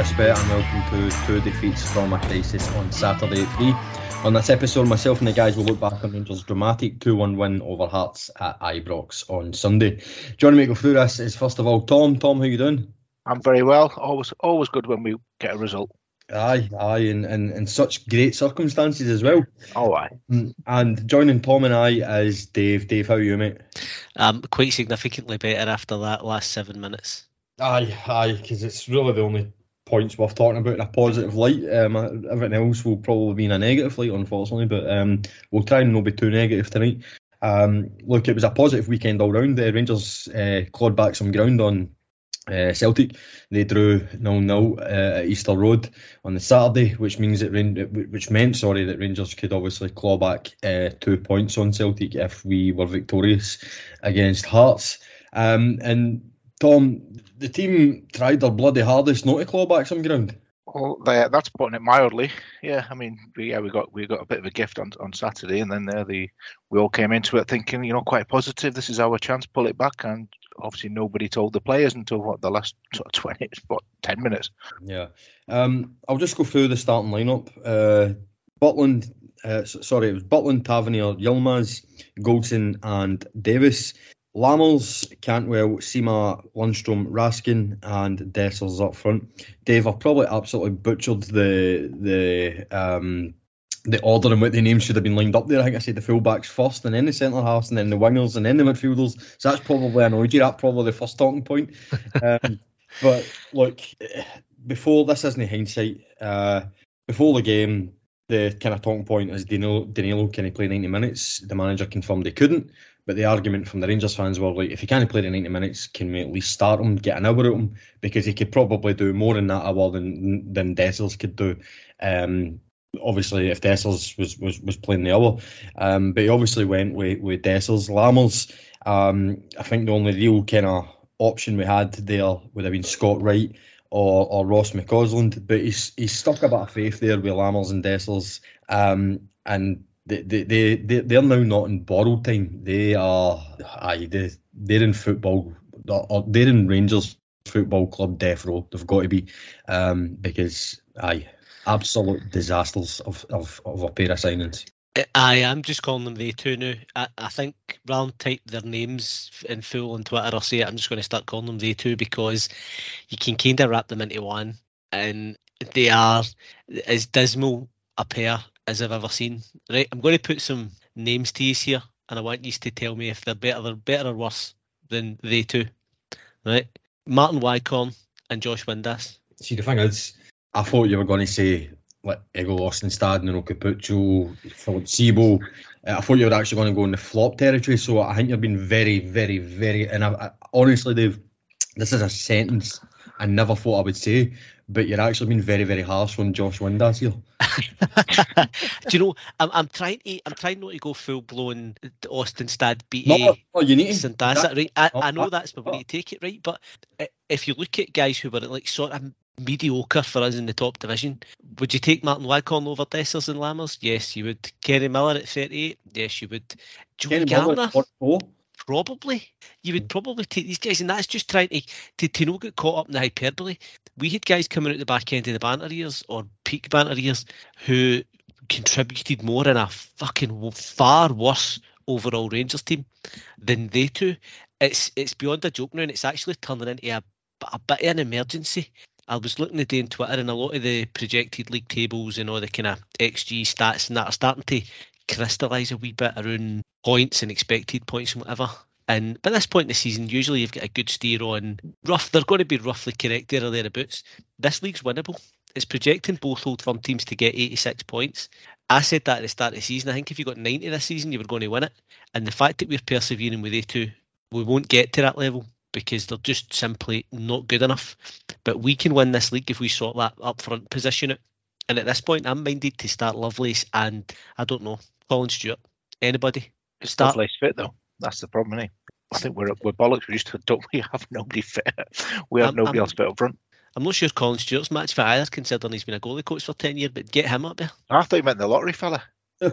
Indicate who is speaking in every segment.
Speaker 1: My name is Chris Bett and welcome to two defeats from a crisis on Saturday at 3. On this episode, myself and the guys will look back on Rangers' dramatic 2 1 win over Hearts at Ibrox on Sunday. Joining me to go through this is first of all Tom. Tom, how you doing?
Speaker 2: I'm very well. Always always good when we get a result.
Speaker 1: Aye, aye, and in, in such great circumstances as well.
Speaker 2: Oh, aye.
Speaker 1: And joining Tom and I is Dave. Dave, how are you, mate?
Speaker 3: Um, quite significantly better after that last seven minutes.
Speaker 1: Aye, aye, because it's really the only points worth talking about in a positive light. Um, everything else will probably be in a negative light, unfortunately, but um, we'll try and not be too negative tonight. Um, look, it was a positive weekend all round. The Rangers uh, clawed back some ground on uh, Celtic. They drew 0 0 uh, at Easter Road on the Saturday, which means that which meant sorry that Rangers could obviously claw back uh, two points on Celtic if we were victorious against Hearts. Um, and Tom, the team tried their bloody hardest not to claw back some ground.
Speaker 2: Well, that's putting it mildly. Yeah, I mean, we, yeah, we got we got a bit of a gift on, on Saturday, and then there the we all came into it thinking, you know, quite positive. This is our chance, pull it back, and obviously nobody told the players until what the last sort of twenty, what ten minutes.
Speaker 1: Yeah, um, I'll just go through the starting lineup. Uh, Butland, uh, sorry, it was Butland, Tavernier, Yilmaz, Goldson, and Davies. Lammers, Cantwell, Sima, Lundstram, Raskin, and Dessers up front. Dave, I've probably absolutely butchered the the um, the order in which the names should have been lined up there. I think I said the fullbacks first, and then the centre halves, and then the wingers, and then the midfielders. So that's probably annoyed you. That's probably the first talking point. Um, but look, before this isn't hindsight. Uh, before the game, the kind of talking point is Danilo, Danilo can he play 90 minutes? The manager confirmed he couldn't. But the argument from the Rangers fans were like, if he can't play the 90 minutes, can we at least start him, get an hour at him? Because he could probably do more in that hour than than Dessers could do. Um, obviously, if Dessers was, was, was playing the hour. Um, but he obviously went with, with Dessers. Lammers, um, I think the only real kind of option we had there would have been Scott Wright or, or Ross McCausland, but he's he's stuck a bit of faith there with Lammers and Dessers. Um, and they, they, they, they're now not in borrowed time. They are, aye, they, they're in football, they're in Rangers Football Club death row. They've got to be, um, because, aye, absolute disasters of, of, of a pair of signings.
Speaker 3: I am just calling them they two now. I, I think than type their names in full on Twitter or say it, I'm just going to start calling them they two because you can kind of wrap them into one, and they are as dismal a pair as I've ever seen. Right, I'm going to put some names to you here, and I want you to tell me if they're better, they're better or worse than they two. Right, Martin Waghorn and Josh Windass.
Speaker 1: See, the thing is, I thought you were going to say like Egil Ostenstad, Nuno Capucho, Filip Sebo. Uh, I thought you were actually going to go in the flop territory. So I think you've been very, very, very. And I, I, honestly, Dave, this is a sentence I never thought I would say, but you're actually being very, very harsh on Josh Windass here.
Speaker 3: Do you know? I'm, I'm trying to. I'm trying not to go full blown Ostenstad BA.
Speaker 1: No, no, you need
Speaker 3: to, that, right? I, I know that's the way to take it, right? But if you look at guys who were like sort of mediocre for us in the top division. Would you take Martin Waghorn over Dessers and Lammers? Yes, you would. Kenny Miller at 38? Yes, you would. Joey Garner? Probably. You would hmm. probably take these guys, and that's just trying to, to, to not get caught up in the hyperbole. We had guys coming out the back end of the banter years or peak banter years who contributed more in a fucking far worse overall Rangers team than they two. It's it's beyond a joke now, and it's actually turning into a, a bit of an emergency. I was looking today on Twitter, and a lot of the projected league tables and all the kind of XG stats and that are starting to crystallise a wee bit around points and expected points and whatever. And by this point in the season, usually you've got a good steer on rough. They're going to be roughly correct there or thereabouts. This league's winnable. It's projecting both old firm teams to get 86 points. I said that at the start of the season. I think if you got 90 this season, you were going to win it. And the fact that we're persevering with A2, we won't get to that level because they're just simply not good enough. But we can win this league if we sort that up front position it. And at this point, I'm minded to start Lovelace and I don't know Colin Stewart. Anybody?
Speaker 2: Start Lovelace fit though. That's the problem, eh? I think we're we're bollocks. We just don't we have nobody fit. We have I'm, nobody I'm, else fit up front.
Speaker 3: I'm not sure Colin Stewart's match for either, considering he's been a goalie coach for ten years. But get him up there.
Speaker 2: I thought you meant the lottery fella. so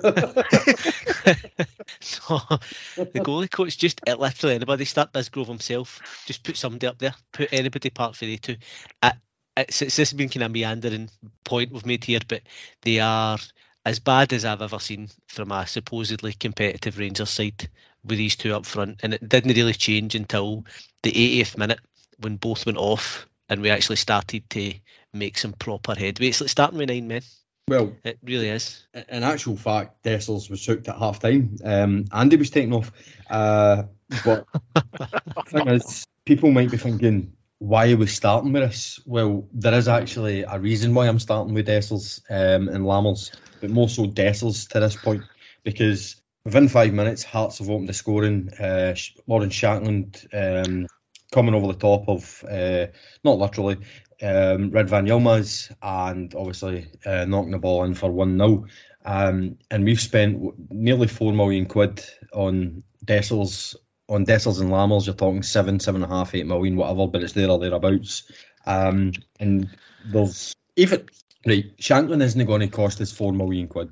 Speaker 3: the goalie coach just literally anybody start Bisgrove himself. Just put somebody up there. Put anybody part for the two. Uh, it's, it's this been kind of meandering point we've made here, but they are as bad as I've ever seen from a supposedly competitive Rangers side with these two up front, and it didn't really change until the 80th minute when both went off and we actually started to make some proper headway. It's like starting with nine men.
Speaker 1: Well,
Speaker 3: it really is.
Speaker 1: In actual fact, Dessers was hooked at half time. Um, Andy was taken off. Uh, but the thing is, people might be thinking, why are we starting with this? Well, there is actually a reason why I'm starting with Dessers um, and Lammers, but more so Dessers to this point, because within five minutes, Hearts have opened the scoring. Uh, Lawrence Shankland um, coming over the top of, uh, not literally, um, Ridvan Yilmaz, and obviously uh, knocking the ball in for 1 0. Um, and we've spent nearly 4 million quid on Dessers on Dessers and Lammers, you're talking seven, seven and a half, eight million, whatever, but it's there or thereabouts. Um, and there's even right, Shankland isn't going to cost us four million quid.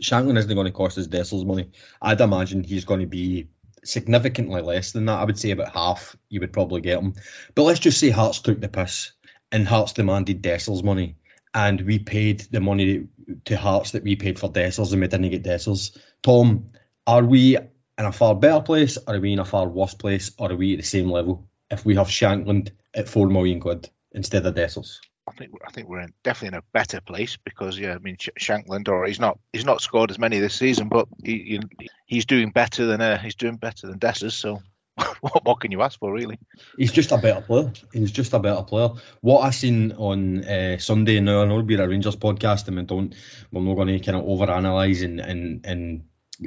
Speaker 1: Shankland isn't going to cost us Dessers money. I'd imagine he's going to be significantly less than that. I would say about half. You would probably get him. But let's just say Hearts took the piss and Hearts demanded Dessers money, and we paid the money to Hearts that we paid for Dessers, and we didn't get Dessers. Tom, are we in a far better place, or are we in a far worse place, or are we at the same level if we have Shankland at four million quid instead of Dessers?
Speaker 2: I think I think we're in, definitely in a better place because yeah, I mean Shankland, or he's not he's not scored as many this season, but he, he's doing better than uh, he's doing better than Dessers. So what more can you ask for, really?
Speaker 1: He's just a better player. He's just a better player. What I seen on uh, Sunday now, I know it'll be a Rangers podcast, and we don't, we're not going to kind of overanalyze and and and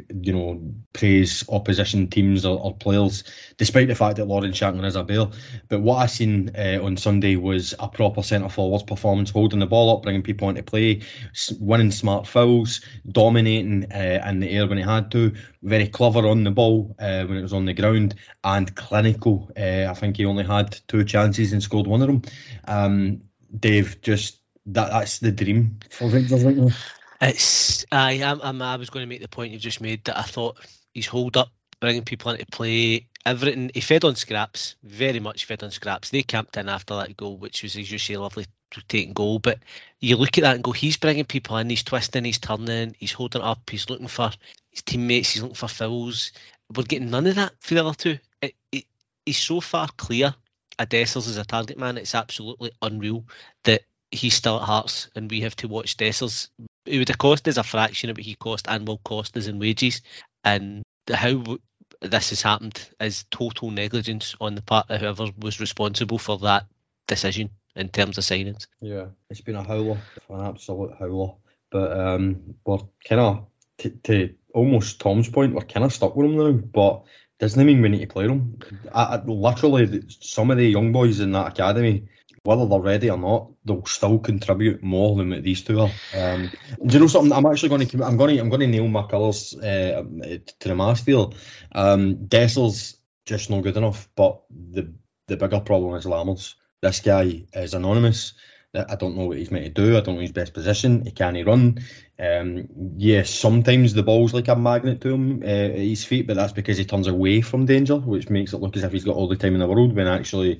Speaker 1: you know, praise opposition teams or, or, players, despite the fact that Lawrence Shankland is a bear. But what I seen uh, on Sunday was a proper centre forwards performance, holding the ball up, bringing people into play, winning smart fouls, dominating uh, in the air when he had to, very clever on the ball uh, when it was on the ground, and clinical. Uh, I think he only had two chances and scored one of them. Um, Dave, just that that's the dream for Rangers right now.
Speaker 3: It's I I'm, I was going to make the point you just made that I thought he's hold up, bringing people into play, everything. He fed on scraps, very much fed on scraps. They camped in after that goal, which was as you say, lovely taking goal. But you look at that and go, he's bringing people in, he's twisting, he's turning, he's holding up, he's looking for his teammates, he's looking for fouls. We're getting none of that for the other two. It, it, he's so far clear. Dessers as a target man, it's absolutely unreal that he's still at Hearts and we have to watch Dessers it would have cost us a fraction of what he cost and will cost us in wages. And how this has happened is total negligence on the part of whoever was responsible for that decision in terms of signings.
Speaker 1: Yeah, it's been a howler, an absolute howler. But um, we're kind of, t- to almost Tom's point, we're kind of stuck with him now. But doesn't mean we need to play them. I, I, literally, some of the young boys in that academy whether they're ready or not, they'll still contribute more than these two are. Um, do you know something? I'm actually going to I'm going to I'm going to nail my colours uh, to the mast here. Um, Dessers just not good enough, but the the bigger problem is Lammers. This guy is anonymous. I don't know what he's meant to do. I don't know his best position. He can't run. Um, yes, sometimes the ball's like a magnet to him uh, at his feet, but that's because he turns away from danger, which makes it look as if he's got all the time in the world. When actually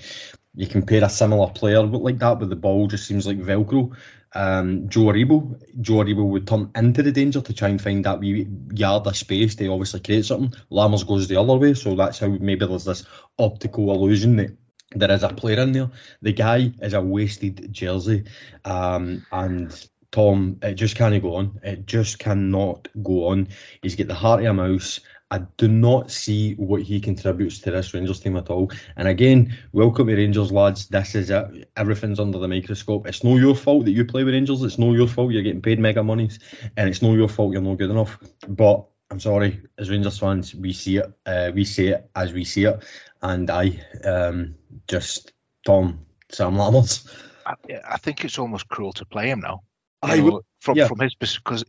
Speaker 1: you compare a similar player like that, but the ball just seems like Velcro. Um, Joe Aribo, Joe Aribo would turn into the danger to try and find that wee yard of space to obviously create something. Lammers goes the other way, so that's how maybe there's this optical illusion that there is a player in there. The guy is a wasted jersey, um, and Tom, it just can't go on. It just cannot go on. He's got the heart of a mouse. I do not see what he contributes to this Rangers team at all. And again, welcome to Rangers, lads. This is it. Everything's under the microscope. It's no your fault that you play with Rangers. It's no your fault you're getting paid mega monies, and it's no your fault you're not good enough. But I'm sorry, as Rangers fans, we see it. Uh, we see it as we see it, and I um, just Tom Sam Lammers.
Speaker 2: I, I think it's almost cruel to play him now. I know, from yeah. from his because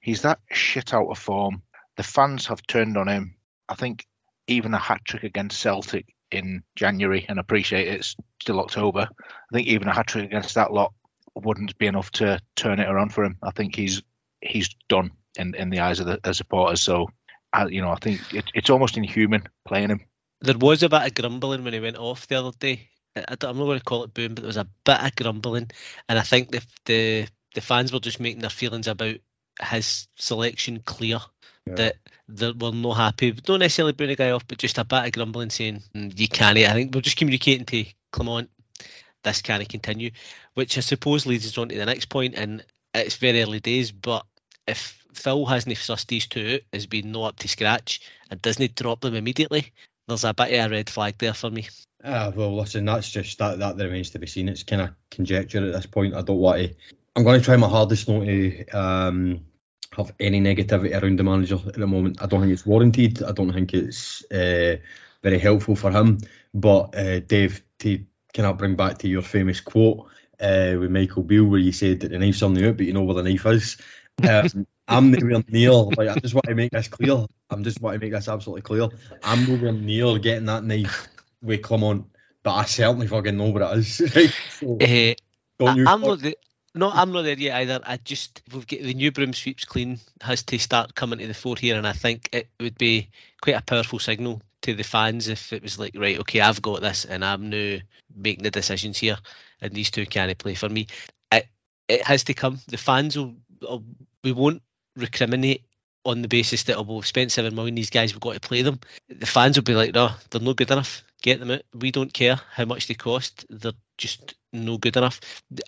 Speaker 2: he's that shit out of form the fans have turned on him. I think even a hat trick against Celtic in January, and appreciate it's still October. I think even a hat trick against that lot wouldn't be enough to turn it around for him. I think he's he's done in, in the eyes of the, the supporters. So, I, you know, I think it, it's almost inhuman playing him.
Speaker 3: There was a bit of grumbling when he went off the other day I, am not going to call it boom, but there was a bit of grumbling, and I think the the the fans were just making their feelings about his selection clear. Yeah. That they were not happy, Don't necessarily booing a guy off, but just a bit of grumbling saying mm, you can't. I think we're just communicating to Clement this can't continue, which I suppose leads us on to the next point. point, and it's very early days, but if Phil hasn't sussed these two out as being not up to scratch and doesn't drop them immediately, there's a bit of a red flag there for me.
Speaker 1: Ah, well, listen, that's just that that remains to be seen. It's kind of conjecture at this point. I don't want to. I'm going to try my hardest not to um, have any negativity around the manager at the moment. I don't think it's warranted. I don't think it's uh, very helpful for him. But uh, Dave, to kind of bring back to your famous quote uh, with Michael Beale, where you said that the knife's on the out, but you know where the knife is. Um, I'm nowhere near. Like I just want to make this clear. I'm just want to make this absolutely clear. I'm nowhere near getting that knife with Clement, but I certainly fucking know what it is.
Speaker 3: so, uh, I, am not the, no, I'm not there yet either. I just we've got the new broom sweeps clean has to start coming to the fore here, and I think it would be quite a powerful signal to the fans if it was like, right, okay, I've got this, and I'm now making the decisions here, and these two can't play for me. It it has to come. The fans will, will we won't recriminate on the basis that oh, well, we've spent seven million, these guys we've got to play them. The fans will be like, no, they're not good enough. Get them out. We don't care how much they cost. They're just no good enough.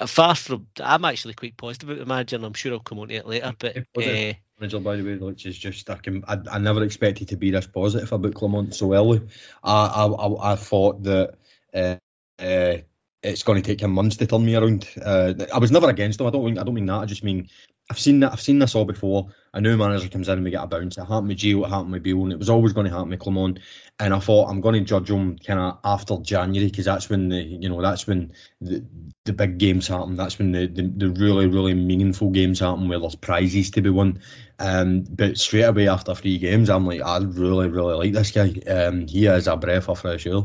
Speaker 3: Far from, I'm actually quite positive about the manager, and I'm sure I'll come on to it later. But uh,
Speaker 1: manager, by the way, which is just I can I, I never expected to be this positive about Clement so early. I I, I, thought that. Uh, uh, it's going to take him months to turn me around. Uh, I was never against him. I don't mean I don't mean that. I just mean I've seen that. I've seen this all before. A new manager comes in and we get a bounce. It happened with Gio. It happened with Beale, and it was always going to happen with Clement. And I thought I'm going to judge him kind of after January because that's when the you know that's when the the big games happen. That's when the, the, the really really meaningful games happen where there's prizes to be won. Um, but straight away after three games, I'm like I really really like this guy. Um, he is a breath of fresh air.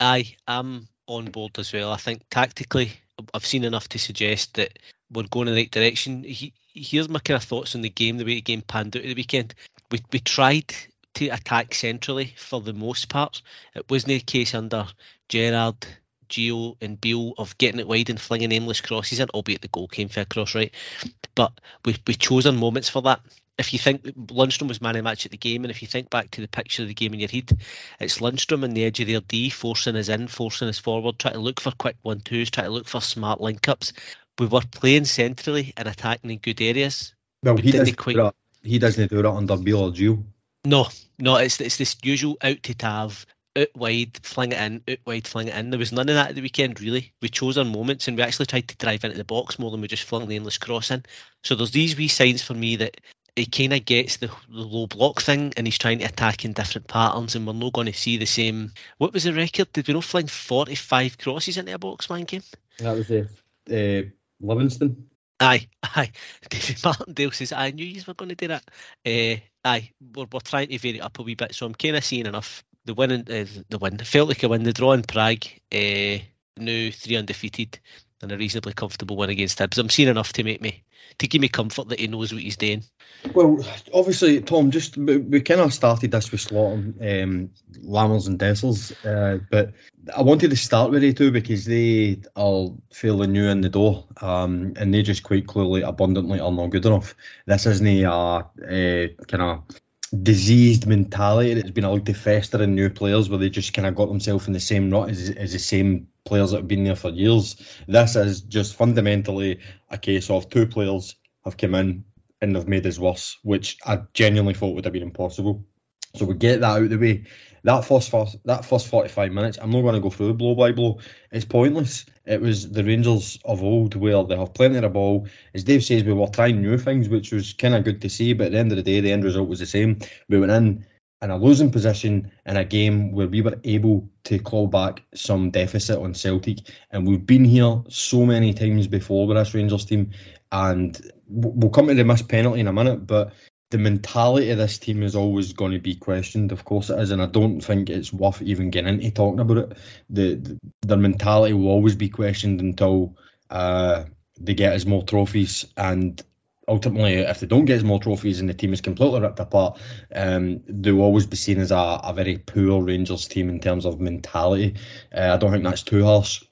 Speaker 3: Aye, I'm on board as well. I think tactically, I've seen enough to suggest that we're going in the right direction. He, here's my kind of thoughts on the game, the way the game panned out at the weekend. We we tried to attack centrally for the most part. It wasn't the case under Gerrard, Gio, and Beale of getting it wide and flinging aimless crosses in, albeit the goal came for a cross right. But we we chose our moments for that. If you think Lundstram was man of match at the game, and if you think back to the picture of the game in your head, it's Lundstram on the edge of their D, forcing us in, forcing us forward, trying to look for quick one twos, trying to look for smart link ups we were playing centrally and attacking in good areas.
Speaker 1: Well, he doesn't, quite... do that. he doesn't do that under Beale or Gio.
Speaker 3: No, no, it's it's this usual out to Tav, out wide, fling it in, out wide, fling it in. There was none of that at the weekend, really. We chose our moments and we actually tried to drive into the box more than we just flung the endless cross in. So there's these wee signs for me that he kind of gets the, the, low block thing and he's trying to attack in different patterns and we're not going to see the same. What was the record? Did we not fling 45 crosses into a box man game?
Speaker 1: That was it. Uh, Livingston.
Speaker 3: Aye, aye. David Martindale says, I knew you were going to do that. Uh, aye, we're, we're trying to vary it up a wee bit, so I'm kind of seeing enough. The win, uh, the win, felt like a win. The draw in Prague, uh, three undefeated, and a reasonably comfortable win against Hibs. I'm seeing enough to make me to give me comfort that he knows what he's doing.
Speaker 1: Well, obviously, Tom, just we, we kind of started this with Slaughter, um, Lammers and Dessers, uh, but I wanted to start with they too because they are fairly new in the door, um, and they just quite clearly, abundantly are not good enough. This isn't a uh, kind of diseased mentality that's been allowed to fester in new players where they just kind of got themselves in the same rut as, as the same players that have been there for years. This is just fundamentally a case of two players have come in and they've made us worse, which I genuinely thought would have been impossible. So we get that out of the way. That first, first that first 45 minutes, I'm not going to go through blow by blow. It's pointless. It was the Rangers of old where they have plenty of ball. As Dave says, we were trying new things, which was kind of good to see. But at the end of the day, the end result was the same. We went in in a losing position in a game where we were able to claw back some deficit on Celtic. And we've been here so many times before with this Rangers team. And we'll come to the missed penalty in a minute, but the mentality of this team is always going to be questioned. Of course it is, and I don't think it's worth even getting into talking about it. The, the their mentality will always be questioned until uh, they get us more trophies, and ultimately, if they don't get as more trophies and the team is completely ripped apart, um, they'll always be seen as a, a very poor Rangers team in terms of mentality. Uh, I don't think that's too harsh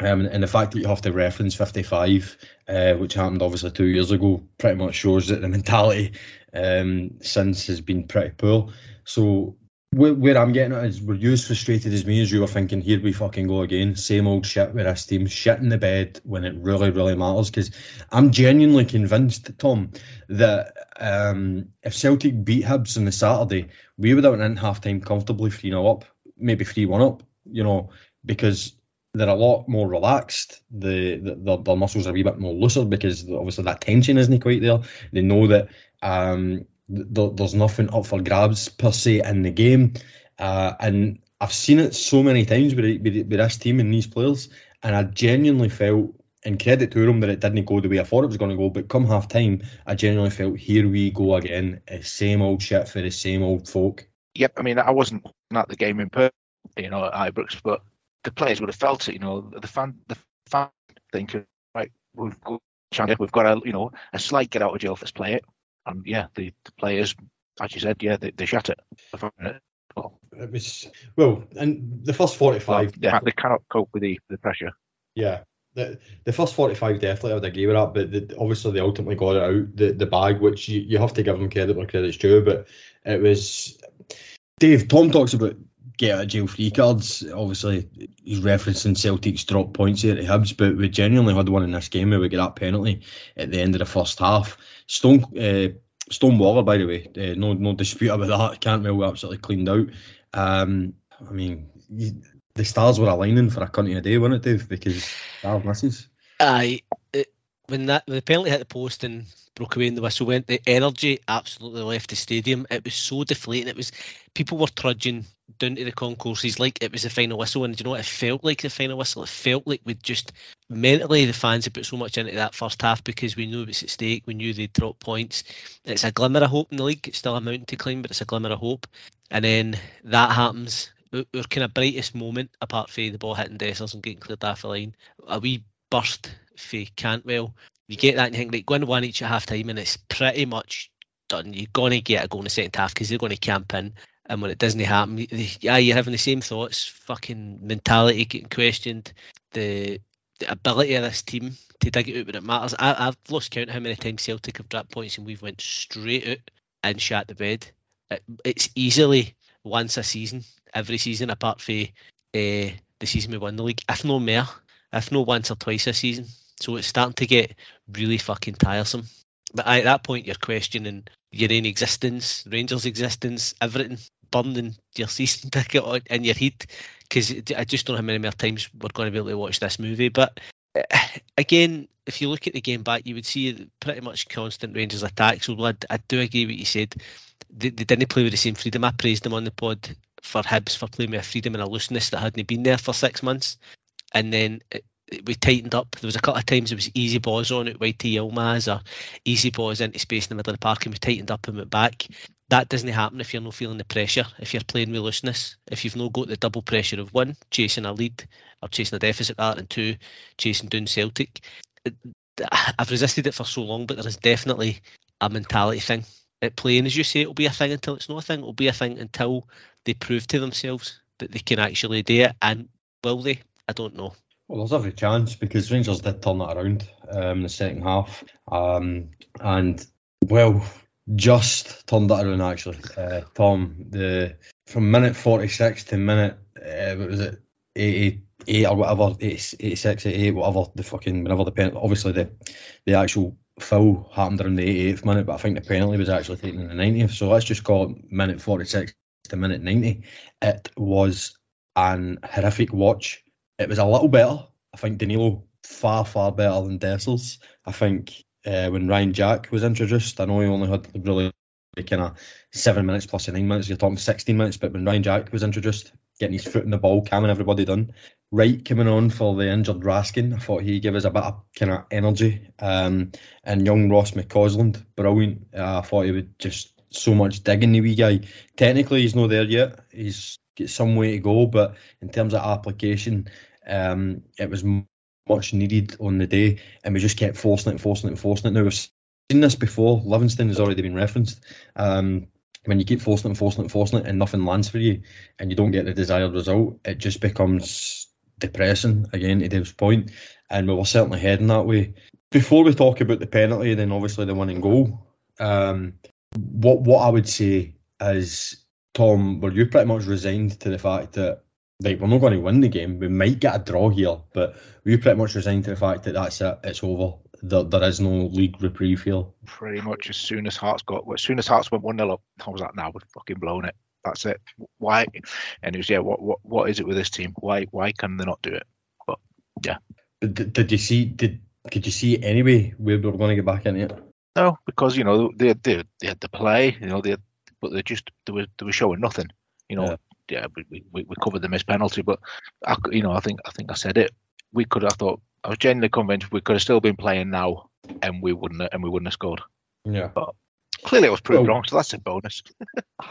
Speaker 1: Um, and the fact that you have to reference 55, uh, which happened obviously two years ago, pretty much shows that the mentality um, since has been pretty poor. So where, where I'm getting at is, were you as frustrated as me as you were thinking, here we fucking go again, same old shit with this team, shit in the bed when it really, really matters? Because I'm genuinely convinced, Tom, that um, if Celtic beat Hibs on the Saturday, we would have went in half time comfortably 3 0 up, maybe 3 1 up, you know, because they're a lot more relaxed. The, the their, their muscles are a wee bit more looser because obviously that tension isn't quite there. They know that um, th- there's nothing up for grabs per se in the game, uh, and I've seen it so many times with, with, with this team and these players, and I genuinely felt. And credit to them that it didn't go the way I thought it was going to go. But come half time, I genuinely felt here we go again. Same old shit for the same old folk.
Speaker 2: Yep, I mean I wasn't at the game in person, you know, at Ibrox, but the players would have felt it. You know, the fan, the fan thinking, right, we've got, we've got a, you know, a slight get out of jail for play and yeah, the, the players, as you said, yeah, they, they shut it.
Speaker 1: It was well, and the first forty-five.
Speaker 2: Yeah, they cannot cope with the, the pressure.
Speaker 1: Yeah, the, the first 45 definitely I would agree with that, but the, obviously they ultimately got it out the, the bag, which you, you have to give them credit where credit's due. But it was Dave. Tom talks about get of jail free cards. Obviously, he's referencing Celtic's drop points here at the Hibs, but we genuinely had one in this game where we get that penalty at the end of the first half. Stone uh, Stone Waller, by the way, uh, no no dispute about that. Cantwell we absolutely cleaned out. Um, I mean, the stars were aligning for a country a day, weren't it, Dave? Because Darv misses.
Speaker 3: Aye, when that the penalty hit the post and broke away and the whistle went, the energy absolutely left the stadium. It was so deflating. It was people were trudging down to the concourses like it was the final whistle, and you know what? It felt like the final whistle. It felt like we'd just mentally the fans had put so much into that first half because we knew it was at stake. We knew they'd drop points. It's a glimmer of hope in the league. It's still a mountain to climb, but it's a glimmer of hope. And then that happens. Our kind of brightest moment, apart from the ball hitting Dessers and getting cleared off the line, a wee burst for Cantwell. You get that and you think, like, go and one each at half time, and it's pretty much done. You're going to get a goal in the second half because they're going to camp in. And when it doesn't happen, yeah, you're having the same thoughts. Fucking mentality getting questioned. The, the ability of this team to dig it out when it matters. I, have lost count how many times Celtic have dropped points and we've went straight out and shot the bed. It, it's easily once a season, every season, apart from uh, the season we won the league, if no more, if no once or twice a season. So it's starting to get really fucking tiresome. But at that point, you're questioning your own existence, Rangers' existence, everything, burning your season ticket on, in your head. Because I just don't know how many more times we're going to be able to watch this movie. But again, if you look at the game back, you would see pretty much constant Rangers attacks. So I, I do agree with what you said. They, they didn't play with the same freedom. I praised them on the pod for Hibs for playing with a freedom and a looseness that hadn't been there for six months. And then it, we tightened up. There was a couple of times it was easy balls on it, Whitey Yilmaz, or easy balls into space in the middle of the park, and we tightened up and went back. That doesn't happen if you're not feeling the pressure, if you're playing with looseness, if you've not got the double pressure of one, chasing a lead or chasing a deficit that, and two, chasing down Celtic. I've resisted it for so long, but there is definitely a mentality thing at play. And as you say, it'll be a thing until it's not a thing. It'll be a thing until they prove to themselves that they can actually do it. And will they? I don't know.
Speaker 1: Well, there's every chance because Rangers did turn that around um, in the second half, um, and well, just turned that around actually. Uh, Tom, the from minute 46 to minute uh, what was it 88 or whatever, 86, 88, whatever the fucking whenever the penalty. Obviously, the the actual foul happened around the 88th minute, but I think the penalty was actually taken in the 90th. So let's just call it minute 46 to minute 90. It was an horrific watch it was a little better. I think Danilo far far better than Dessers. I think uh, when Ryan Jack was introduced, I know he only had really kind of seven minutes plus nine minutes. You're talking 16 minutes, but when Ryan Jack was introduced, getting his foot in the ball, calming everybody down. Wright coming on for the injured Raskin. I thought he gave us a bit of kind of energy. Um, and young Ross McCausland, brilliant. Uh, I thought he would just so much digging the wee guy. Technically, he's not there yet. He's got some way to go, but in terms of application, um, it was much needed on the day, and we just kept forcing it, forcing it, and forcing it. Now we've seen this before. Livingston has already been referenced. Um, when you keep forcing it, forcing it, and forcing it, and nothing lands for you, and you don't get the desired result, it just becomes depressing, again, to Dave's point, and we were certainly heading that way. Before we talk about the penalty, and then obviously the winning goal, um, what what I would say is, Tom, were you pretty much resigned to the fact that like we're not going to win the game. We might get a draw here, but we pretty much resigned to the fact that that's it. It's over. There, there is no league reprieve here.
Speaker 2: Pretty much as soon as Hearts got, as soon as Hearts went one 0 up, I was like, "Now nah, we've fucking blown it. That's it. Why?" And he was, "Yeah, what, what, what is it with this team? Why, why can they not do it?" But yeah.
Speaker 1: Did, did you see? Did could you see anyway where we were going to get back into it?
Speaker 2: No, because you know they they, they had to play, you know they, but they just they were they were showing nothing. You know, yeah yeah, we, we, we covered the missed penalty, but I, you know, I think I think I said it. We could have thought I was genuinely convinced we could have still been playing now, and we wouldn't have, and we wouldn't have scored.
Speaker 1: Yeah,
Speaker 2: but clearly it was proved well, wrong, so that's a bonus.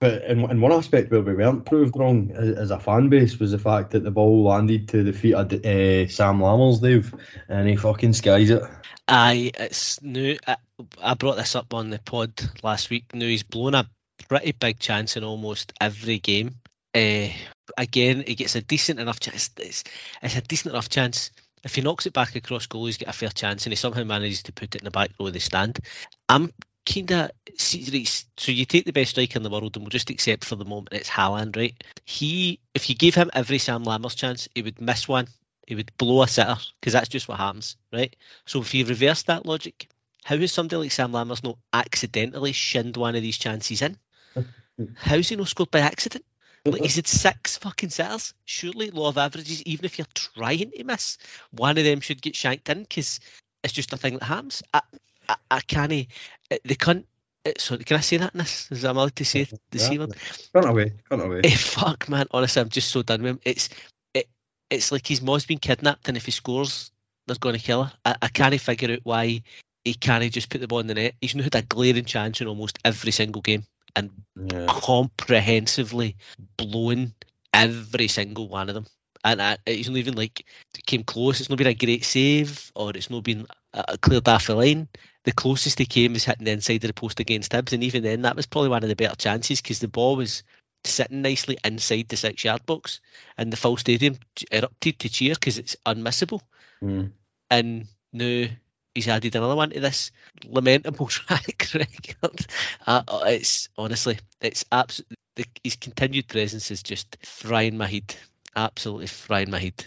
Speaker 1: but in, in one aspect where we weren't proved wrong as, a fan base was the fact that the ball landed to the feet of uh, Sam Lammers, Dave, and he fucking skies it.
Speaker 3: Aye, it's new. I, I brought this up on the pod last week. Now he's blown a pretty big chance in almost every game. Uh, again, he gets a decent enough chance. It's, it's, a decent enough chance. If he knocks it back across goal, he's got a fair chance, and he somehow manages to put it in the back row of the stand. I'm kind of so you take the best striker in the world, and we'll just accept for the moment it's Haaland, right? He, if you gave him every Sam Lammers chance, he would miss one. He would blow a sitter because that's just what happens, right? So if you reverse that logic, how has somebody like Sam Lammers not accidentally shinned one of these chances in? How's he not scored by accident? Like he's had six fucking sitters. Surely, law of averages, even if you're trying to miss, one of them should get shanked in because it's just a thing that happens. I, I, I can't. Uh, they can't. Uh, sorry, can I say that in this? Is that allowed to say the
Speaker 1: C
Speaker 3: word?
Speaker 1: Run away, run away.
Speaker 3: Hey, fuck, man. Honestly, I'm just so done with him. It's it, it's like his mom's been kidnapped, and if he scores, they're going to kill her. I, I can't figure out why he can't just put the ball in the net. He's now had a glaring chance in almost every single game and yeah. comprehensively blowing every single one of them. And I, it's not even like it came close. It's not been a great save, or it's not been a, cleared off the line. The closest he came was hitting the inside of the post against Hibs, and even then, that was probably one of the better chances because the ball was sitting nicely inside the six yard box, and the full stadium erupted to cheer because it's unmissable.
Speaker 1: Mm.
Speaker 3: And now he's added another one to this lamentable track record. Uh, it's honestly, it's absolutely his continued presence is just frying my head, absolutely frying my head.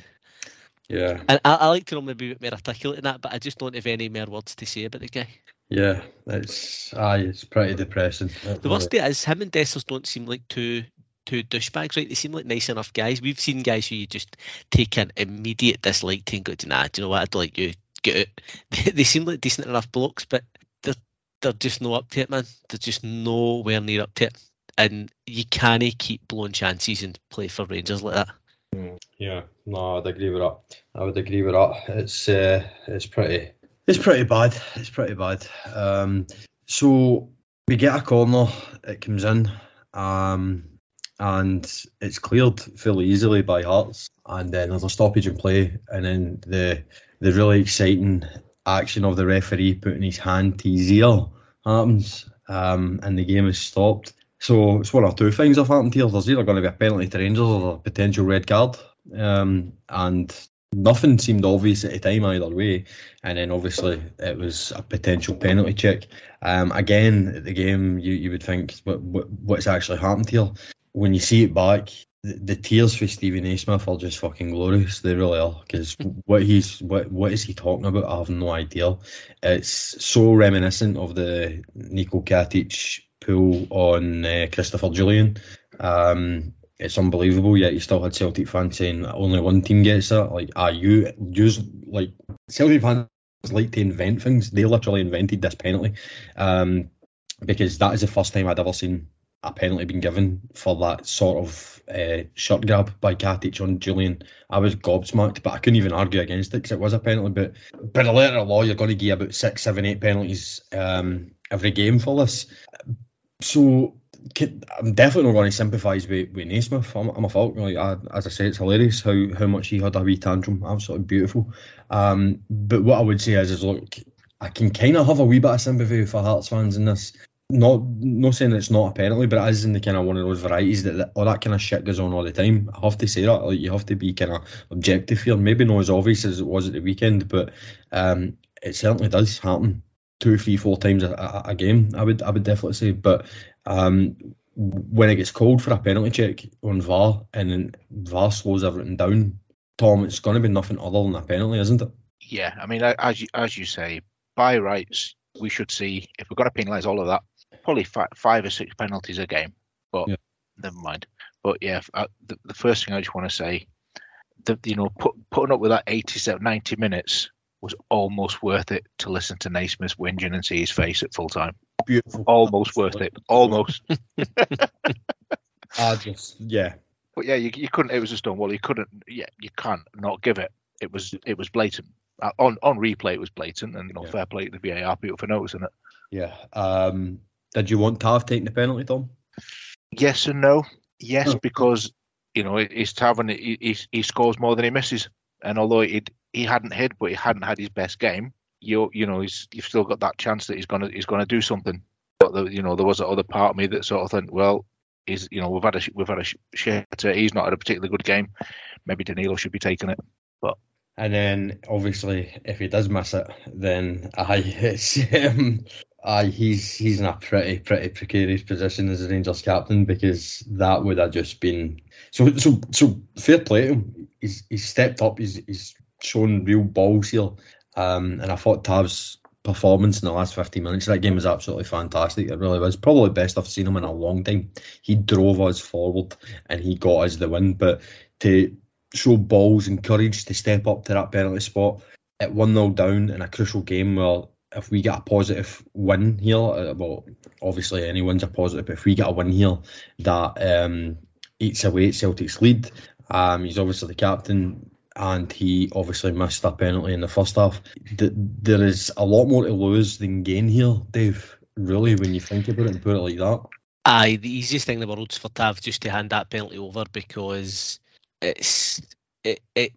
Speaker 1: Yeah,
Speaker 3: and I, I like to know be a bit more articulate than that, but I just don't have any more words to say about the guy.
Speaker 1: Yeah, it's aye, it's pretty depressing.
Speaker 3: The worst bit is him and Dessers don't seem like two two douchebags, right? They seem like nice enough guys. We've seen guys who you just take an immediate dislike to and go, nah, do you know what? I don't like you get They, they seem like decent enough blokes, but they're they're just no up to it, man. They're just nowhere near up to it, and you can't keep blowing chances and play for Rangers like that.
Speaker 1: Mm, yeah, no, I'd agree with that. I would agree with that. It's uh, it's pretty it's pretty bad. It's pretty bad. Um, so we get a corner. It comes in. Um, and it's cleared fairly easily by Hearts, and then there's a stoppage in play, and then the the really exciting action of the referee putting his hand to his ear happens, um, and the game is stopped. So it's one or two things have happened here. There's either going to be a penalty to Rangers or a potential red card, um, and nothing seemed obvious at the time either way. And then obviously it was a potential penalty check. Um, again, the game you, you would think what, what, what's actually happened here. When you see it back, the, tears for Steven Naismith are just fucking glorious. They really are because what he's what what is he talking about? I have no idea. It's so reminiscent of the Niko Katic pull on uh, Christopher Jullien. Um, it's unbelievable. Yet you still had Celtic fans saying only one team gets it. Like, are you use like Celtic fans like to invent things. They literally invented this penalty. Um, because that is the first time I'd ever seen a penalty been given for that sort of uh, shirt grab by Katic on Jullien. I was gobsmacked, but I couldn't even argue against it because it was a penalty. But by the letter of law, you're going to give about six, seven, eight penalties um, every game for this. So I'm definitely not going to sympathise with, with Naismith. I'm, I'm a fault. Like, I, as I say, it's hilarious how, how much he had a wee tantrum. Absolutely beautiful. Um, but what I would say is, is look, I can kind of have a wee bit of sympathy for Hearts fans in this not not saying it's not a penalty, but it is in the kind of one of those varieties that, that all that kind of shit goes on all the time. I have to say that, like you have to be kind of objective here. Maybe not as obvious as it was at the weekend, but um, it certainly does happen two, three, four times a, a, a game. I would I would definitely say, but um, when it gets called for a penalty check on VAR and then VAR slows everything down, Tom, it's going to be nothing other than a penalty, isn't it?
Speaker 2: Yeah, I mean, as you as you say, by rights, we should see if we're going to penalise all of that, probably five, five or six penalties a game. But yeah. never mind. But yeah, uh, the, the first thing I just want to say, that you know, put, putting up with that 87, 90 minutes was almost worth it to listen to Naismith whinging and see his face at full time.
Speaker 1: Beautiful.
Speaker 2: Almost worth it. Almost.
Speaker 1: I just, yeah.
Speaker 2: But yeah, you, you couldn't. It was a stone wall. You couldn't. Yeah, you can't not give it. It was it was blatant. Uh, on on replay, it was blatant, and you know, yeah. fair play to the VAR people for noticing it.
Speaker 1: Yeah. Um. Did you want to taking the penalty, Tom?
Speaker 2: Yes and no. Yes, oh. because you know he's Taven. He, he, he scores more than he misses, and although he he hadn't hit, but he hadn't had his best game, you you know he's you've still got that chance that he's gonna he's gonna do something. But the, you know there was that other part of me that sort of think, well, he's you know we've had a we've had a share. He's not had a particularly good game. Maybe Danilo should be taking it, but.
Speaker 1: And then obviously, if he does miss it, then I it's um, aye, he's he's in a pretty pretty precarious position as a Rangers captain because that would have just been so so so fair play to him. He's he's stepped up. He's he's shown real balls here. Um, and I thought Tav's performance in the last 15 minutes of that game was absolutely fantastic. It really was. Probably the best I've seen him in a long time. He drove us forward and he got us the win. But to show balls and courage to step up to that penalty spot at 1 0 down in a crucial game where if we get a positive win here, uh, well, obviously any win's a positive, but if we get a win here, that um, eats away at Celtic's lead. Um, he's obviously the captain and he obviously missed a penalty in the first half. There is a lot more to lose than gain here, Dave. Really, when you think about it and put it like that.
Speaker 3: Aye, the easiest thing in the world for Tav just to hand that penalty over because it's it, it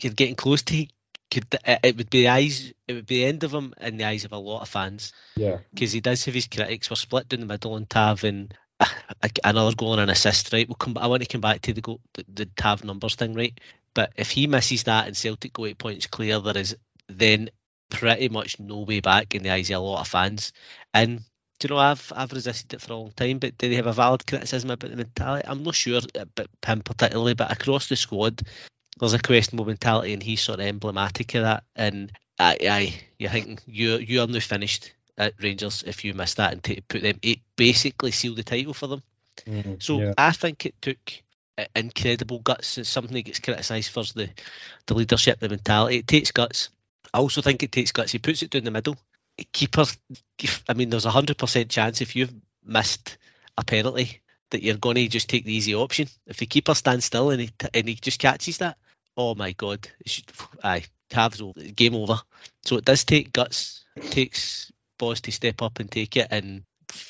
Speaker 3: you're getting close to could it would be the eyes it would be the end of him in the eyes of a lot of fans.
Speaker 1: Yeah,
Speaker 3: because he does have his critics. We're split down the middle on Tav and another goal and an assist. Right, we'll come. I want to come back to the goal, the, the Tav numbers thing. Right, but if he misses that and Celtic go eight points clear, there is then pretty much no way back in the eyes of a lot of fans. And do you know I've I've resisted it for a long time, but do they have a valid criticism about the mentality? I'm not sure uh, about him particularly, but across the squad, there's a questionable mentality, and he's sort of emblematic of that. And I, I you think you you are now finished at Rangers if you miss that and t- put them it basically seal the title for them. Mm, so yeah. I think it took incredible guts. It's something that gets criticised for the, the leadership, the mentality. It takes guts. I also think it takes guts. He puts it down the middle. Keeper, I mean, there's a hundred percent chance if you've missed a penalty that you're going to just take the easy option. If the keeper stands still and he and he just catches that, oh my god, should, aye, halves over, game over. So it does take guts. It takes boys to step up and take it, and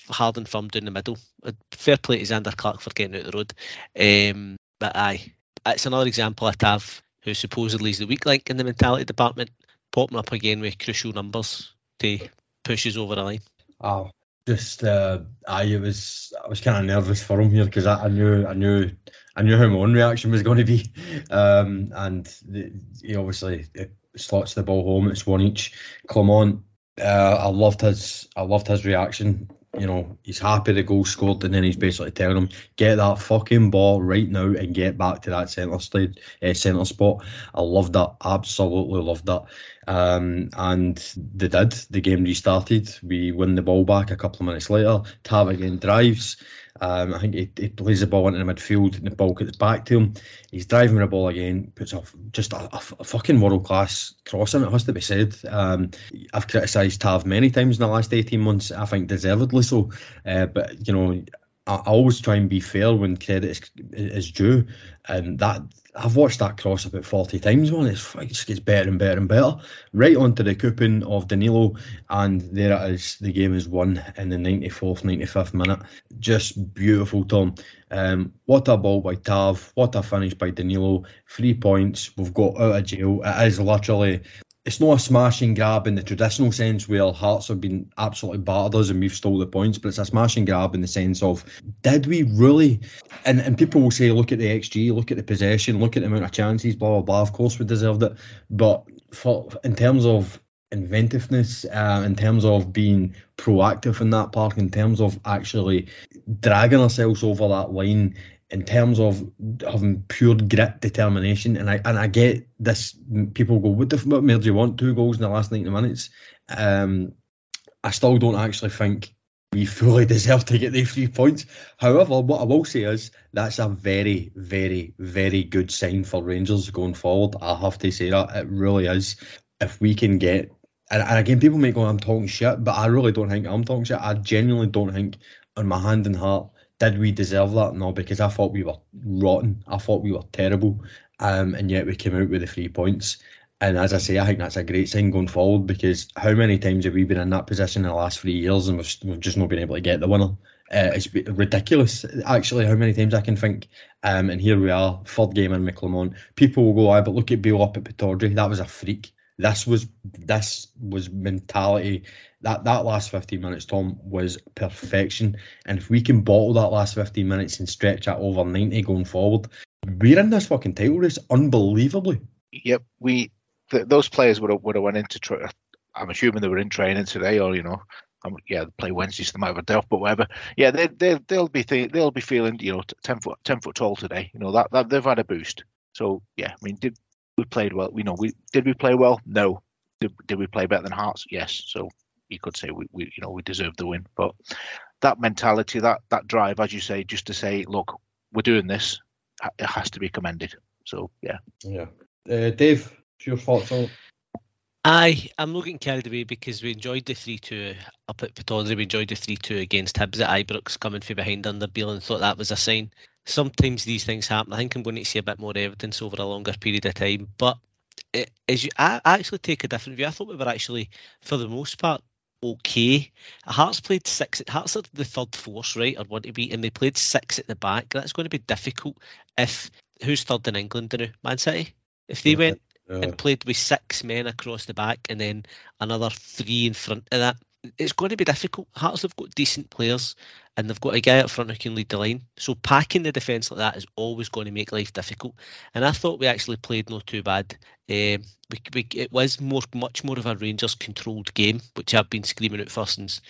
Speaker 3: hard and firm down the middle. Uh, fair play to Zander Clark for getting out the road. Um, but aye, it's another example of Tav, who supposedly is the weak link in the mentality department, popping up again with crucial numbers to push us over the line.
Speaker 1: Oh, just uh, I was I was kind of nervous for him here because I, I, knew I knew I knew how my own reaction was going to be, um, and the, he obviously slots the ball home. It's one each. Clement, uh, I loved his I loved his reaction you know, he's happy the goal scored, and then he's basically telling him, "Get that fucking ball right now and get back to that centre state, uh, centre spot." I loved that, absolutely loved that. Um, and they did. The game restarted. We win the ball back a couple of minutes later. Tav again drives. Um, I think he, he, plays the ball into the midfield and the ball gets back to him. He's driving the ball again, puts off just a, a, a fucking world class crossing, it has to be said. Um, I've criticised Tav many times in the last 18 months, I think deservedly so. Uh, but, you know, I, always try and be fair when credit is, is due. And that I've watched that cross about 40 times, man. It's, it just gets better and better and better. Right onto the coupon of Danilo, and there it is. The game is won in the 94th, 95th minute. Just beautiful, Tom. Um, what a ball by Tav. What a finish by Danilo. Three points. We've got out of jail. It is literally it's not a smash and grab in the traditional sense where Hearts have been absolutely battered us and we've stole the points, but it's a smash and grab in the sense of did we really? And and people will say, look at the XG, look at the possession, look at the amount of chances, blah blah blah. Of course we deserved it, but for in terms of inventiveness, uh, in terms of being proactive in that park, in terms of actually dragging ourselves over that line in terms of having pure grit, determination, and I and I get this. People go, "What the what do you want? Two goals in the last ninety minutes." Um, I still don't actually think we fully deserve to get the three points. However, what I will say is that's a very, very, very good sign for Rangers going forward. I have to say that it really is. If we can get, and, and again, people may go, "I'm talking shit," but I really don't think I'm talking shit. I genuinely don't think, on my hand and heart, did we deserve that? No, because I thought we were rotten. I thought we were terrible. Um, and yet we came out with the three points. And as I say, I think that's a great sign going forward because how many times have we been in that position in the last three years and we've, we've just not been able to get the winner? Uh, it's ridiculous, actually, how many times I can think. Um, and here we are, third game in McClelmont. People will go, "I but look at Beale up at Pittodrie. That was a freak. This was this was mentality that that last 15 minutes, Tom, was perfection. And if we can bottle that last 15 minutes and stretch that over 90 going forward, we're in this fucking title race unbelievably.
Speaker 2: Yep, we th- those players would have would have went into. Tra- I'm assuming they were in training today, or you know, um, yeah, they play Wednesday, so they might have a day off, but whatever. Yeah, they they they'll be th- they'll be feeling you know ten foot ten foot tall today. You know that, that they've had a boost. So yeah, I mean, did we played well? You know we did we play well? No. Did, did we play better than Hearts? Yes. So you could say we, we you know we deserve the win. But that mentality, that that drive, as you say, just to say, look, we're doing this, it has to be commended. So yeah.
Speaker 1: Yeah. Uh, Dave, your thoughts on?
Speaker 3: Aye, I'm not getting carried away because we enjoyed the 3 2 up at Pittodrie. We enjoyed the 3 2 against Hibs at Ibrox coming from behind under Beale and thought that was a sign. Sometimes these things happen. I think I'm going to see a bit more evidence over a longer period of time. But it, as you, I actually take a different view. I thought we were actually, for the most part, okay. Hearts played six. Hearts are the third force, right, or want to be, and they played six at the back. That's going to be difficult if who's third in England now? Man City. If they went and played with six men across the back and then another three in front of that, it's going to be difficult. Hearts have got decent players and they've got a guy up front who can lead the line. So packing the defence like that is always going to make life difficult. And I thought we actually played not too bad. Um, we, we, it was more, much more of a Rangers controlled game, which I've been screaming at for since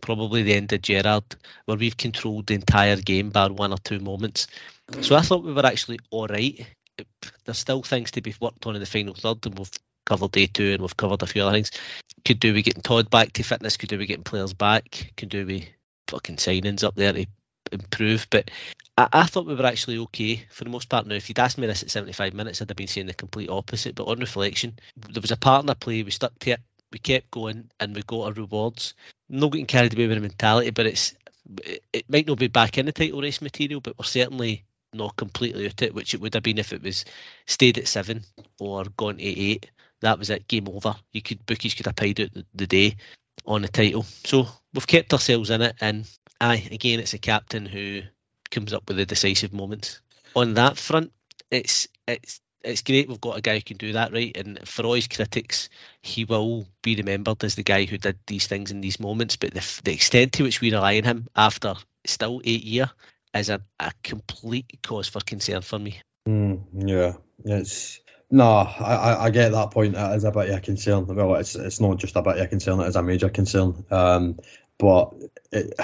Speaker 3: probably the end of Gerrard, where we've controlled the entire game bar one or two moments. So I thought we were actually all right. There's still things to be worked on in the final third, and we've covered day two and we've covered a few other things. Could do we getting Todd back to fitness? Could do we getting players back? Could do we fucking signings up there to improve? But I, I, thought we were actually okay for the most part. Now, if you'd asked me this at 75 minutes, I'd have been saying the complete opposite. But on reflection, there was a partner play, we stuck to it, we kept going, and we got our rewards. not getting carried away with the mentality, but it's it, it might not be back in the title race material, but we're certainly not completely out it, which it would have been if it was stayed at seven or gone to eight that was it, game over. You could bookies could have paid out the, day on the title. So we've kept ourselves in it, and aye, again, it's a captain who comes up with the decisive moments. On that front, it's it's it's great we've got a guy who can do that, right? And for all his critics, he will be remembered as the guy who did these things in these moments. But the, the extent to which we rely on him after still eight year is a, a complete cause for concern for me.
Speaker 1: Mm, yeah, it's no, I, I get that point. It is a bit of a concern. Well, it's it's not just a bit of a concern; it is a major concern. Um, but it,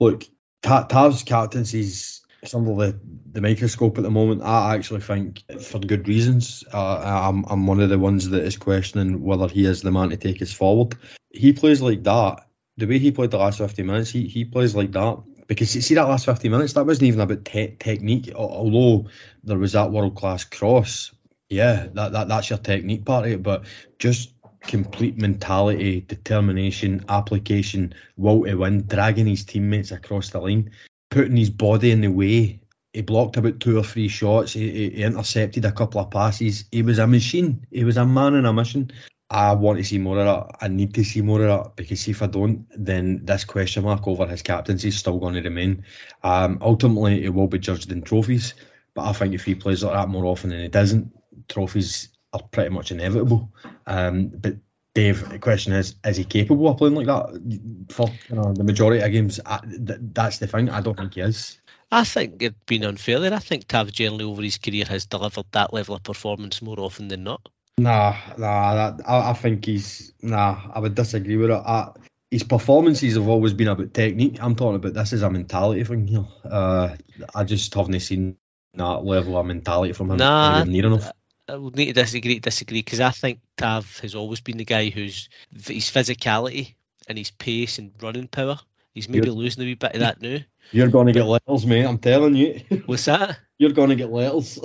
Speaker 1: look, Tav's captaincy is under the, the microscope at the moment. I actually think for good reasons. Uh, I'm I'm one of the ones that is questioning whether he is the man to take us forward. He plays like that. The way he played the last 50 minutes, he, he plays like that because you see that last 50 minutes, that wasn't even about te- technique, although there was that world class cross yeah, that, that that's your technique part of it, but just complete mentality, determination, application, will to win, dragging his teammates across the line, putting his body in the way. He blocked about two or three shots. He, he intercepted a couple of passes. He was a machine. He was a man in a mission. I want to see more of that. I need to see more of that because if I don't, then this question mark over his captaincy is still going to remain. Um, ultimately, it will be judged in trophies, but I think if he plays like that more often than he doesn't, trophies are pretty much inevitable. Um, but Dave, the question is, is he capable of playing like that for you know, the majority of games? I, th- that's the thing. I don't think he is.
Speaker 3: I think it's been unfair there. I think Tav generally over his career has delivered that level of performance more often than not.
Speaker 1: Nah, nah, that, I, I think he's nah. I would disagree with it. I, his performances have always been about technique. I'm talking about this is a mentality thing here. Uh, I just haven't seen that level of mentality from him
Speaker 3: Nah,
Speaker 1: near enough.
Speaker 3: I would need to disagree. Disagree because I think Tav has always been the guy who's his physicality and his pace and running power. He's maybe
Speaker 1: You're-
Speaker 3: losing a wee bit of that now.
Speaker 1: You're going to get letters, mate. I'm telling you.
Speaker 3: What's that?
Speaker 1: You're going to get letters.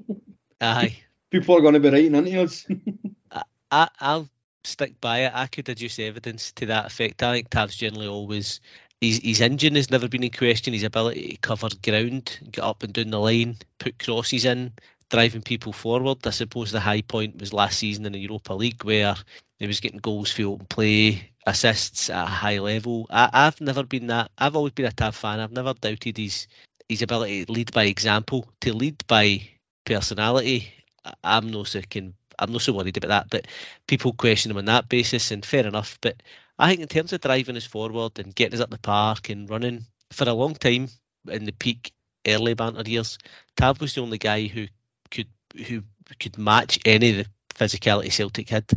Speaker 3: Aye.
Speaker 1: People are going to be writing into us.
Speaker 3: I, I'll stick by it. I could adduce evidence to that effect. I think Tav's generally always his his engine has never been in question. His ability to cover ground, get up and down the line, put crosses in, driving people forward. I suppose the high point was last season in the Europa League where he was getting goals for open play, assists at a high level. I, I've never been that. I've always been a Tav fan. I've never doubted his his ability to lead by example, to lead by personality. I- I'm no so can I'm not so worried about that, but people question him on that basis, and fair enough. But I think in terms of driving us forward and getting us up the park and running for a long time in the peak early banter years, Tav was the only guy who who could match any of the physicality Celtic had.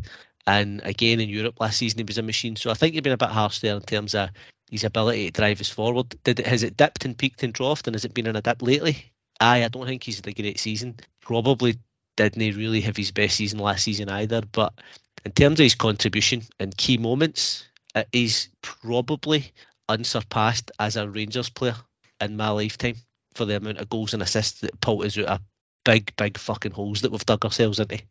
Speaker 3: And again in Europe last season he was a machine. So I think you've been a bit harsh there in terms of his ability to drive us forward. Did it has it dipped and peaked and troughed and has it been in a dip lately? Aye, I don't think he's had a great season. Probably didn't really have his best season last season either. But in terms of his contribution and key moments, uh, he's probably unsurpassed as a Rangers player in my lifetime for the amount of goals and assists that pulled us out of big, big fucking holes that we've dug ourselves into.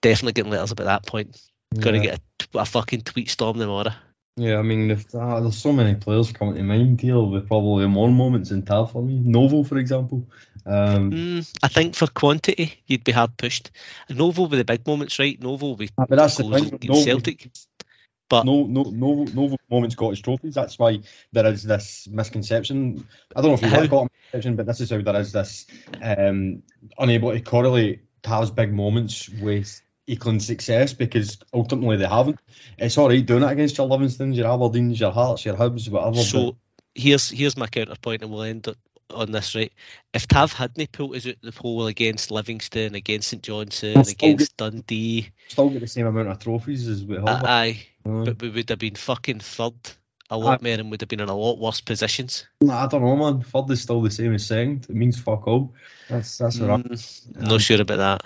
Speaker 3: Definitely getting letters about that point. Going to
Speaker 1: Yeah.
Speaker 3: get a, fucking tweet storm tomorrow.
Speaker 1: Yeah, I mean, if, ah, there's so many players coming to mind here with probably more moments in Tav for me. Novo, for example. Um,
Speaker 3: Mm, I think for quantity, you'd be hard pushed. Novo with the big moments, right? Novo with
Speaker 1: but that's the thing. Novo,
Speaker 3: Celtic. But
Speaker 1: no, no, no, Novo moments got his trophies. That's why there is this misconception. I don't know if you
Speaker 3: How-
Speaker 1: want to call it a misconception, but this is how there is this um, unable to correlate Tav's big moments with Eklund's success because ultimately they haven't. It's all right doing it against your Livingstons, your Aberdeens, your Hearts, your Hibs, whatever.
Speaker 3: So here's here's my counterpoint, and we'll end it on this right. If Tav hadn't pulled us out the hole against Livingston, against St Johnstone,
Speaker 1: We'll still
Speaker 3: against Dundee,
Speaker 1: but still get the same amount of trophies as we have.
Speaker 3: uh, aye,
Speaker 1: Uh,
Speaker 3: but we would have been fucking third a lot more and would have been in a lot worse positions.
Speaker 1: I don't know, man. Third is still the same as second. It means fuck all. That's that's what I'm.
Speaker 3: Mm, not sure about that.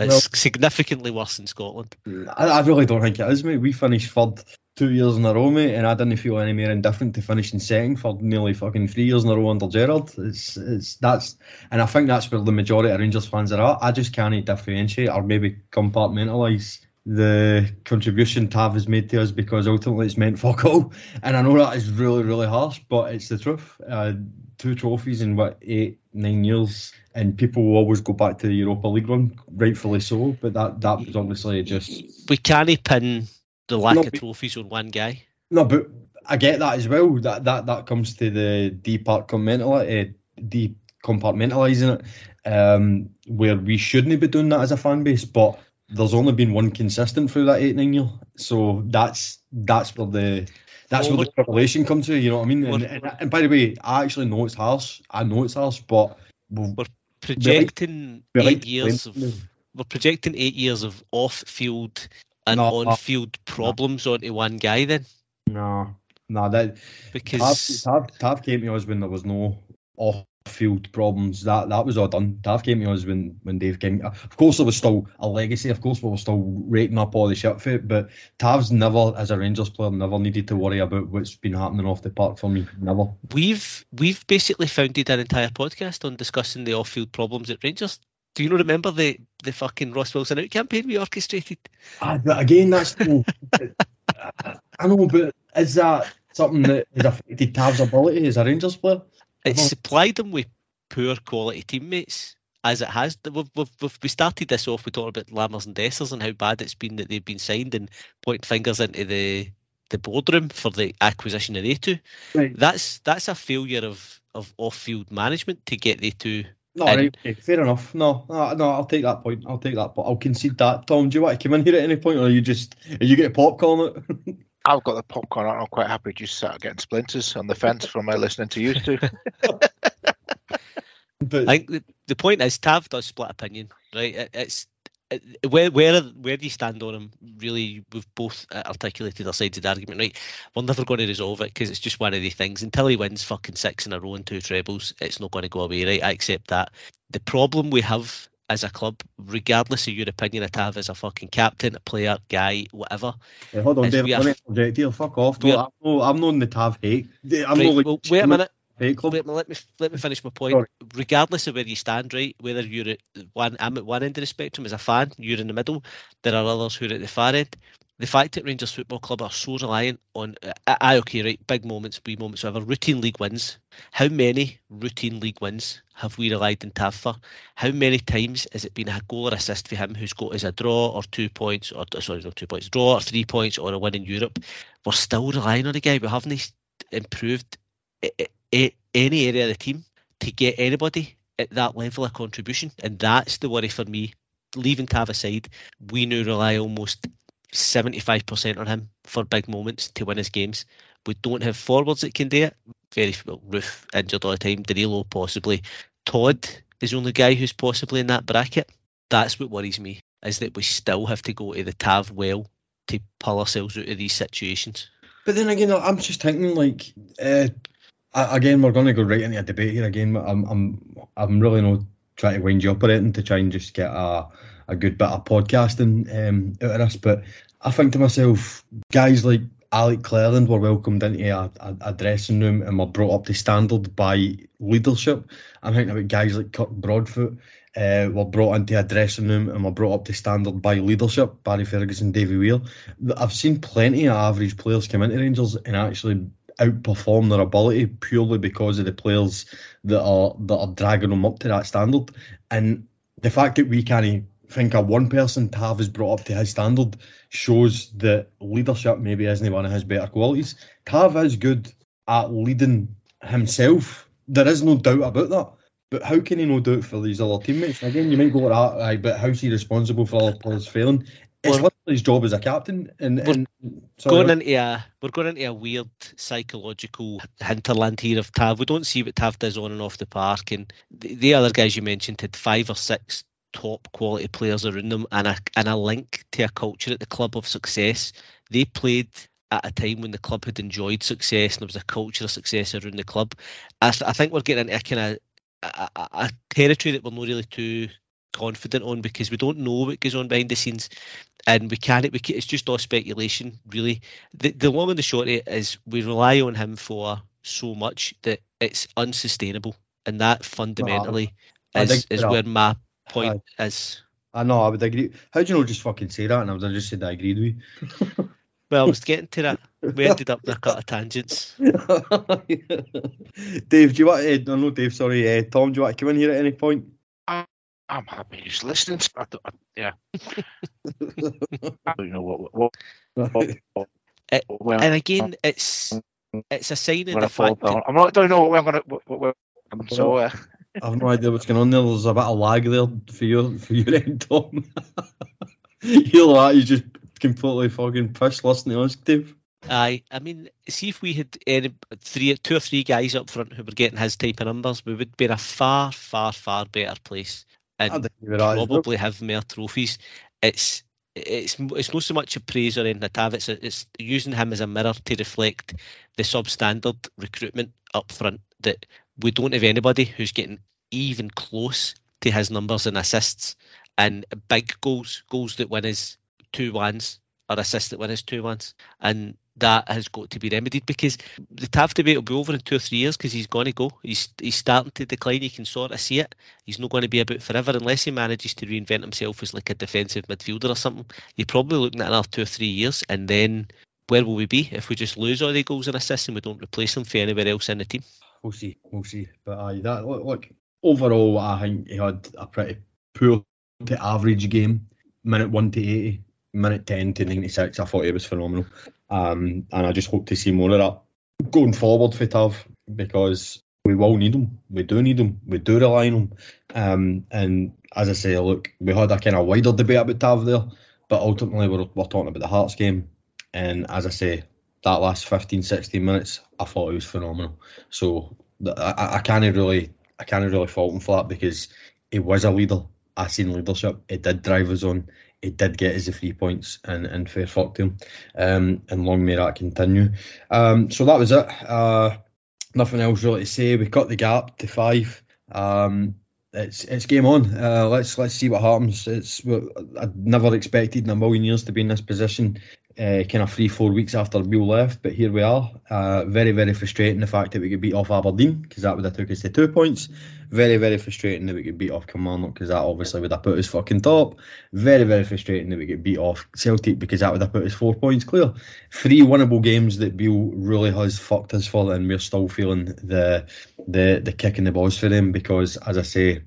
Speaker 3: It's significantly worse in Scotland.
Speaker 1: I, I really don't think it is, mate. We finished third two years in a row, mate, and I didn't feel any more indifferent to finishing second for nearly fucking three years in a row under Gerrard. It's it's that's and I think that's where the majority of Rangers fans are at. I just can't differentiate or maybe compartmentalise the contribution Tav has made to us because ultimately it's meant fuck all. And I know that is really, really harsh, but it's the truth. Uh, two trophies in what eight, nine years, and people will always go back to the Europa League one, rightfully so. But that that was obviously just
Speaker 3: We can't pin the lack
Speaker 1: No,
Speaker 3: of trophies on one guy.
Speaker 1: no, but I get that as well. That that that comes to the departmental, uh, decompartmentalising it, um, where we shouldn't be doing that as a fan base, but. There's only been one consistent through that eight nine year, so that's that's where the that's
Speaker 3: Well,
Speaker 1: where the correlation comes to. You know what I mean? And, and, and by the way, I actually know it's harsh. I know it's harsh, but we'll,
Speaker 3: Projecting
Speaker 1: we like
Speaker 3: eight
Speaker 1: to
Speaker 3: years of we're projecting eight years of off-field and
Speaker 1: No,
Speaker 3: on-field problems onto one guy then
Speaker 1: no, no, that
Speaker 3: because
Speaker 1: Tav, Tav, Tav came to us when there was no off-field problems. That that was all done. Tav came to us when, when Dave came. Of course, there was still a legacy. Of course, we were still rating up all the shit for it. But Tav's never, as a Rangers player, never needed to worry about what's been happening off the park for me. Never.
Speaker 3: we've we've basically founded an entire podcast on discussing the off-field problems at Rangers. Do you not remember the the fucking Ross Wilson out campaign we orchestrated?
Speaker 1: Ah, again, that's. I know, but is that something that has affected Tav's ability as a Rangers player?
Speaker 3: It
Speaker 1: Uh-huh.
Speaker 3: supplied them with poor quality teammates, as it has. We've, we've, we've, we started this off, we talked about Lammers and Dessers and how bad it's been that they've been signed and pointing fingers into the the boardroom for the acquisition of they two.
Speaker 1: Right.
Speaker 3: That's that's a failure of, of off field management to get they two
Speaker 1: No, and, right, okay, fair enough. No, no, no, I'll take that point. I'll take that, but I'll concede that. Tom, do you want to come in here at any point, or are you just are you get popcorn
Speaker 2: it? I've got the popcorn. I'm quite happy to just start getting splinters on the fence from my listening to you two.
Speaker 3: but I think the, the point is Tav does split opinion, right? It, it's Uh, where where where do you stand on him? Really, we've both uh, articulated our sides of the argument, right? We're never going to resolve it because it's just one of the things. Until he wins fucking six in a row and two trebles, it's not going to go away, right? I accept that. The problem we have as a club, regardless of your opinion of Tav as a fucking captain, a player, guy, whatever.
Speaker 1: Hey, hold on, David. Let me here. Fuck off. I'm I'm not in the Tav hate. I'm
Speaker 3: right, not like, well, wait a minute. Let me, let me let me finish my point. Sorry. Regardless of where you stand, right, whether you're at one, I'm at one end of the spectrum as a fan, you're in the middle. There are others who are at the far end. The fact that Rangers Football Club are so reliant on, uh, uh I okay, right, big moments, wee moments, whatever, routine league wins. How many routine league wins have we relied on Tav for? How many times has it been a goal or assist for him who's got as a draw or two points, or sorry, not two points, draw or three points or a win in Europe? We're still relying on the guy. We haven't he improved eh, eh, any area of the team to get anybody at that level of contribution. And that's the worry for me. Leaving Tav aside, we now rely almost 75% on him for big moments to win his games. We don't have forwards that can do it. Very well, Roofe injured all the time. Danilo possibly. Todd is the only guy who's possibly in that bracket. That's what worries me, is that we still have to go to the Tav well to pull ourselves out of these situations.
Speaker 1: But then again, I'm just thinking like uh, again, we're going to go right into a debate here again. I'm, I'm, I'm really not trying to wind you up or anything to try and just get a, a good bit of podcasting um, out of this. But I think to myself, guys like Alec Cleland were welcomed into a, a, a, dressing room and were brought up to standard by leadership. I'm thinking about guys like Kirk Broadfoot uh, were brought into a dressing room and were brought up to standard by leadership. Barry Ferguson, Davy Weir. I've seen plenty of average players come into Rangers and actually outperform their ability purely because of the players that are that are dragging them up to that standard. And the fact that we can't think of one person Tav is brought up to his standard shows that leadership maybe isn't one of his better qualities. Tav is good at leading himself. There is no doubt about that. But how can he no doubt for these other teammates? Again, you might go like that, but how's he responsible for other players failing? It's literally his job as a captain. And, and
Speaker 3: sorry, going into a we're going into a weird psychological hinterland here of Tav. We don't see what Tav does on and off the park, and the, the other guys you mentioned had five or six top quality players around them and a and a link to a culture at the club of success. They played at a time when the club had enjoyed success and there was a culture of success around the club. I, I think we're getting into a kind of a, a, a territory that we're not really too confident on because we don't know what goes on behind the scenes and we can't we can, it's just all speculation really. The, the long and the short of it is we rely on him for so much that it's unsustainable and that fundamentally well, is, is where my point I, is.
Speaker 1: I know I would agree. How do you know just fucking say that? And I would have just said I agreed with
Speaker 3: you. Well I was getting to that. We ended up in a cut of tangents.
Speaker 1: Dave do you want uh, no no Dave sorry uh, Tom do you want to come in here at any point
Speaker 2: I'm happy just listening. I I, yeah. I don't know what. what, what,
Speaker 3: what it, well, and again, it's it's a sign of the fact.
Speaker 2: That, I'm not. Don't know what I'm gonna. What, what, I'm so. Uh,
Speaker 1: I've no idea what's going on there. There's a bit of lag there for your for your end, Tom. you know that you just completely fucking pissed listening to us, Dave.
Speaker 3: Aye, I mean, see if we had any, three, two or three guys up front who were getting his type of numbers, we would be in a far, far, far better place and probably have more trophies. It's it's it's not so much a praise or anything like. It's it's using him as a mirror to reflect the substandard recruitment up front that we don't have anybody who's getting even close to his numbers and assists and big goals, goals that win his two ones or assists that win his two ones. And that has got to be remedied because the Tav debate will be over in two or three years because he's going to go. He's he's starting to decline. You can sort of see it. He's not going to be about forever unless he manages to reinvent himself as like a defensive midfielder or something. You're probably looking at another two or three years, and then where will we be if we just lose all the goals and assists and we don't replace them for anywhere else in the team?
Speaker 1: We'll see. We'll see. But uh, that look, look overall, I think he had a pretty poor to average game. Minute one to eighty minute 10 to 96, I thought he was phenomenal. Um, and I just hope to see more of that going forward for Tav because we will need him. We do need him. We do rely on him. Um, and as I say, look, we had a kind of wider debate about Tav there, but ultimately we're, we're talking about the Hearts game. And as I say, that last 15, 16 minutes, I thought it was phenomenal. So I, I can't really, I can't really fault him for that because he was a leader. I seen leadership. It did drive us on. It did get the three points, and, and fair fuck to him. Um, and long may that continue. Um, so that was it. Uh, nothing else really to say. We cut the gap to five. Um, it's it's game on. Uh, let's let's see what happens. It's I never expected in a million years to be in this position uh, kind of three, four weeks after Beale left, but here we are. Uh, very, very frustrating the fact that we could beat off Aberdeen because that would have took us to two points. Very, very frustrating that we could beat off Kilmarnock because that obviously would have put us fucking top. Very, very frustrating that we could beat off Celtic because that would have put us four points clear. Three winnable games that Beale really has fucked us for, and we're still feeling the the the kick in the balls for them because, as I say,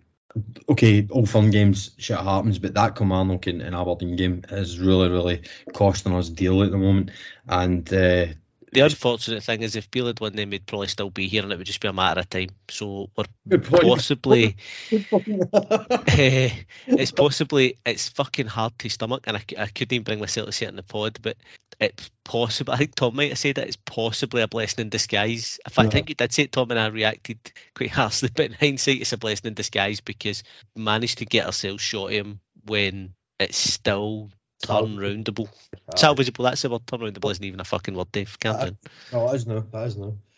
Speaker 1: okay, all fun games, shit happens, but that Kilmarnock and, and Aberdeen game is really, really costing us dearly at the moment. And uh,
Speaker 3: the unfortunate thing is, if Beale had won, then we'd probably still be here, and it would just be a matter of time. So we're possibly, uh, it's possibly, it's fucking hard to stomach, and I, I couldn't even bring myself to say it in the pod, but it's possible. I think Tom might have said that it's possibly a blessing in disguise. In fact, I think you did say it, Tom, and I reacted quite harshly. But in hindsight, it's a blessing in disguise because managed to get ourselves shot him when it's still turn roundable. Salvageable, that's the word. Turn roundable isn't even a fucking word, Dave. Can't do.
Speaker 1: No, that is no. That is no.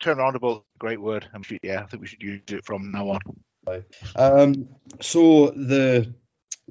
Speaker 2: turn roundable, great word. I'm sure, yeah, I think we should use it from now on.
Speaker 1: Um, so the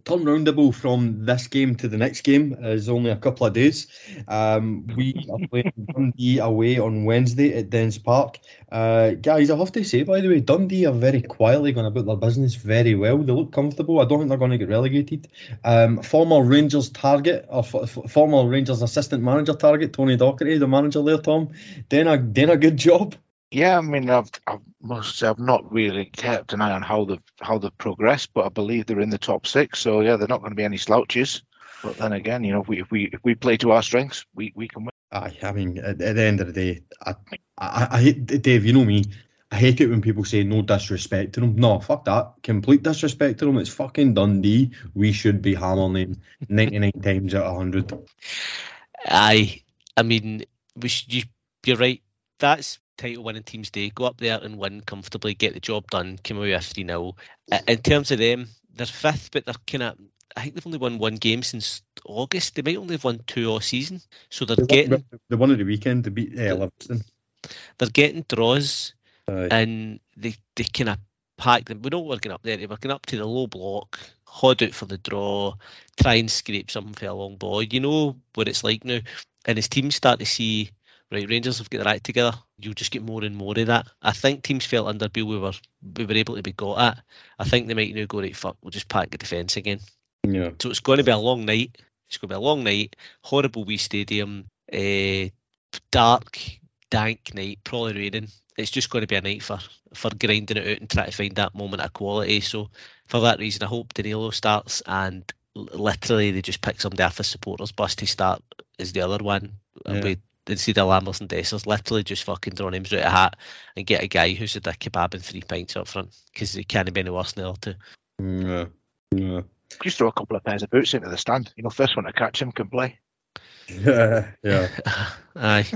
Speaker 1: turnaroundable from this game to the next game is only a couple of days. Um, we are playing Dundee away on Wednesday at Dens Park. Uh, guys, I have to say, by the way, Dundee are very quietly going about their business very well. They look comfortable. I don't think they're going to get relegated. Um, former Rangers target, or f- former Rangers assistant manager target, Tony Docherty, the manager there, Tom, doing a, doing a good job.
Speaker 2: Yeah, I mean, I've, I've must say I've not really kept an eye on how they've how they've progressed, but I believe they're in the top six. So yeah, they're not going to be any slouches. But then again, you know, if we if we if we play to our strengths, we, we can win.
Speaker 1: Aye, I mean, at, at the end of the day, I, I I hate Dave. You know me. I hate it when people say no disrespect to them. No, fuck that. Complete disrespect to them. It's fucking Dundee. We should be hammering them 99 times out of 100.
Speaker 3: Aye. I mean, we should, you, you're right. That's title winning teams do. Go up there and win comfortably, get the job done, come away with 3 0. In terms of them, they're fifth, but they're kind of. I think they've only won one game since August. They might only have won two all season. So they're
Speaker 1: they
Speaker 3: getting.
Speaker 1: the one of the weekend to beat uh, Livingston.
Speaker 3: They're getting draws, and they, they kind of pack them. We're not working up there. they're working up to the low block, hod out for the draw, try and scrape something for a long ball. You know what it's like now. And as teams start to see right, Rangers have got their act together. You'll just get more and more of that. I think teams felt under Beale we were we were able to be got at. I think they might now go right. Fuck, we'll just pack the defence again.
Speaker 1: Yeah.
Speaker 3: So it's going to be a long night. It's going to be a long night. Horrible wee stadium. Uh, dark, dank night. Probably raining. It's just going to be a night for for grinding it out and trying to find that moment of quality. So for that reason, I hope Danilo starts and literally they just pick somebody off the supporters bus to start is the other one. Yeah. Instead of Lammers and Dessers, literally just fucking throw names out a hat and get a guy who's had a kebab and three pints up front because he can't be any worse than the other two.
Speaker 1: Yeah. Yeah.
Speaker 2: Just throw a couple of pairs of boots into the stand. You know, first one to catch him can play.
Speaker 1: Yeah, yeah.
Speaker 3: Aye.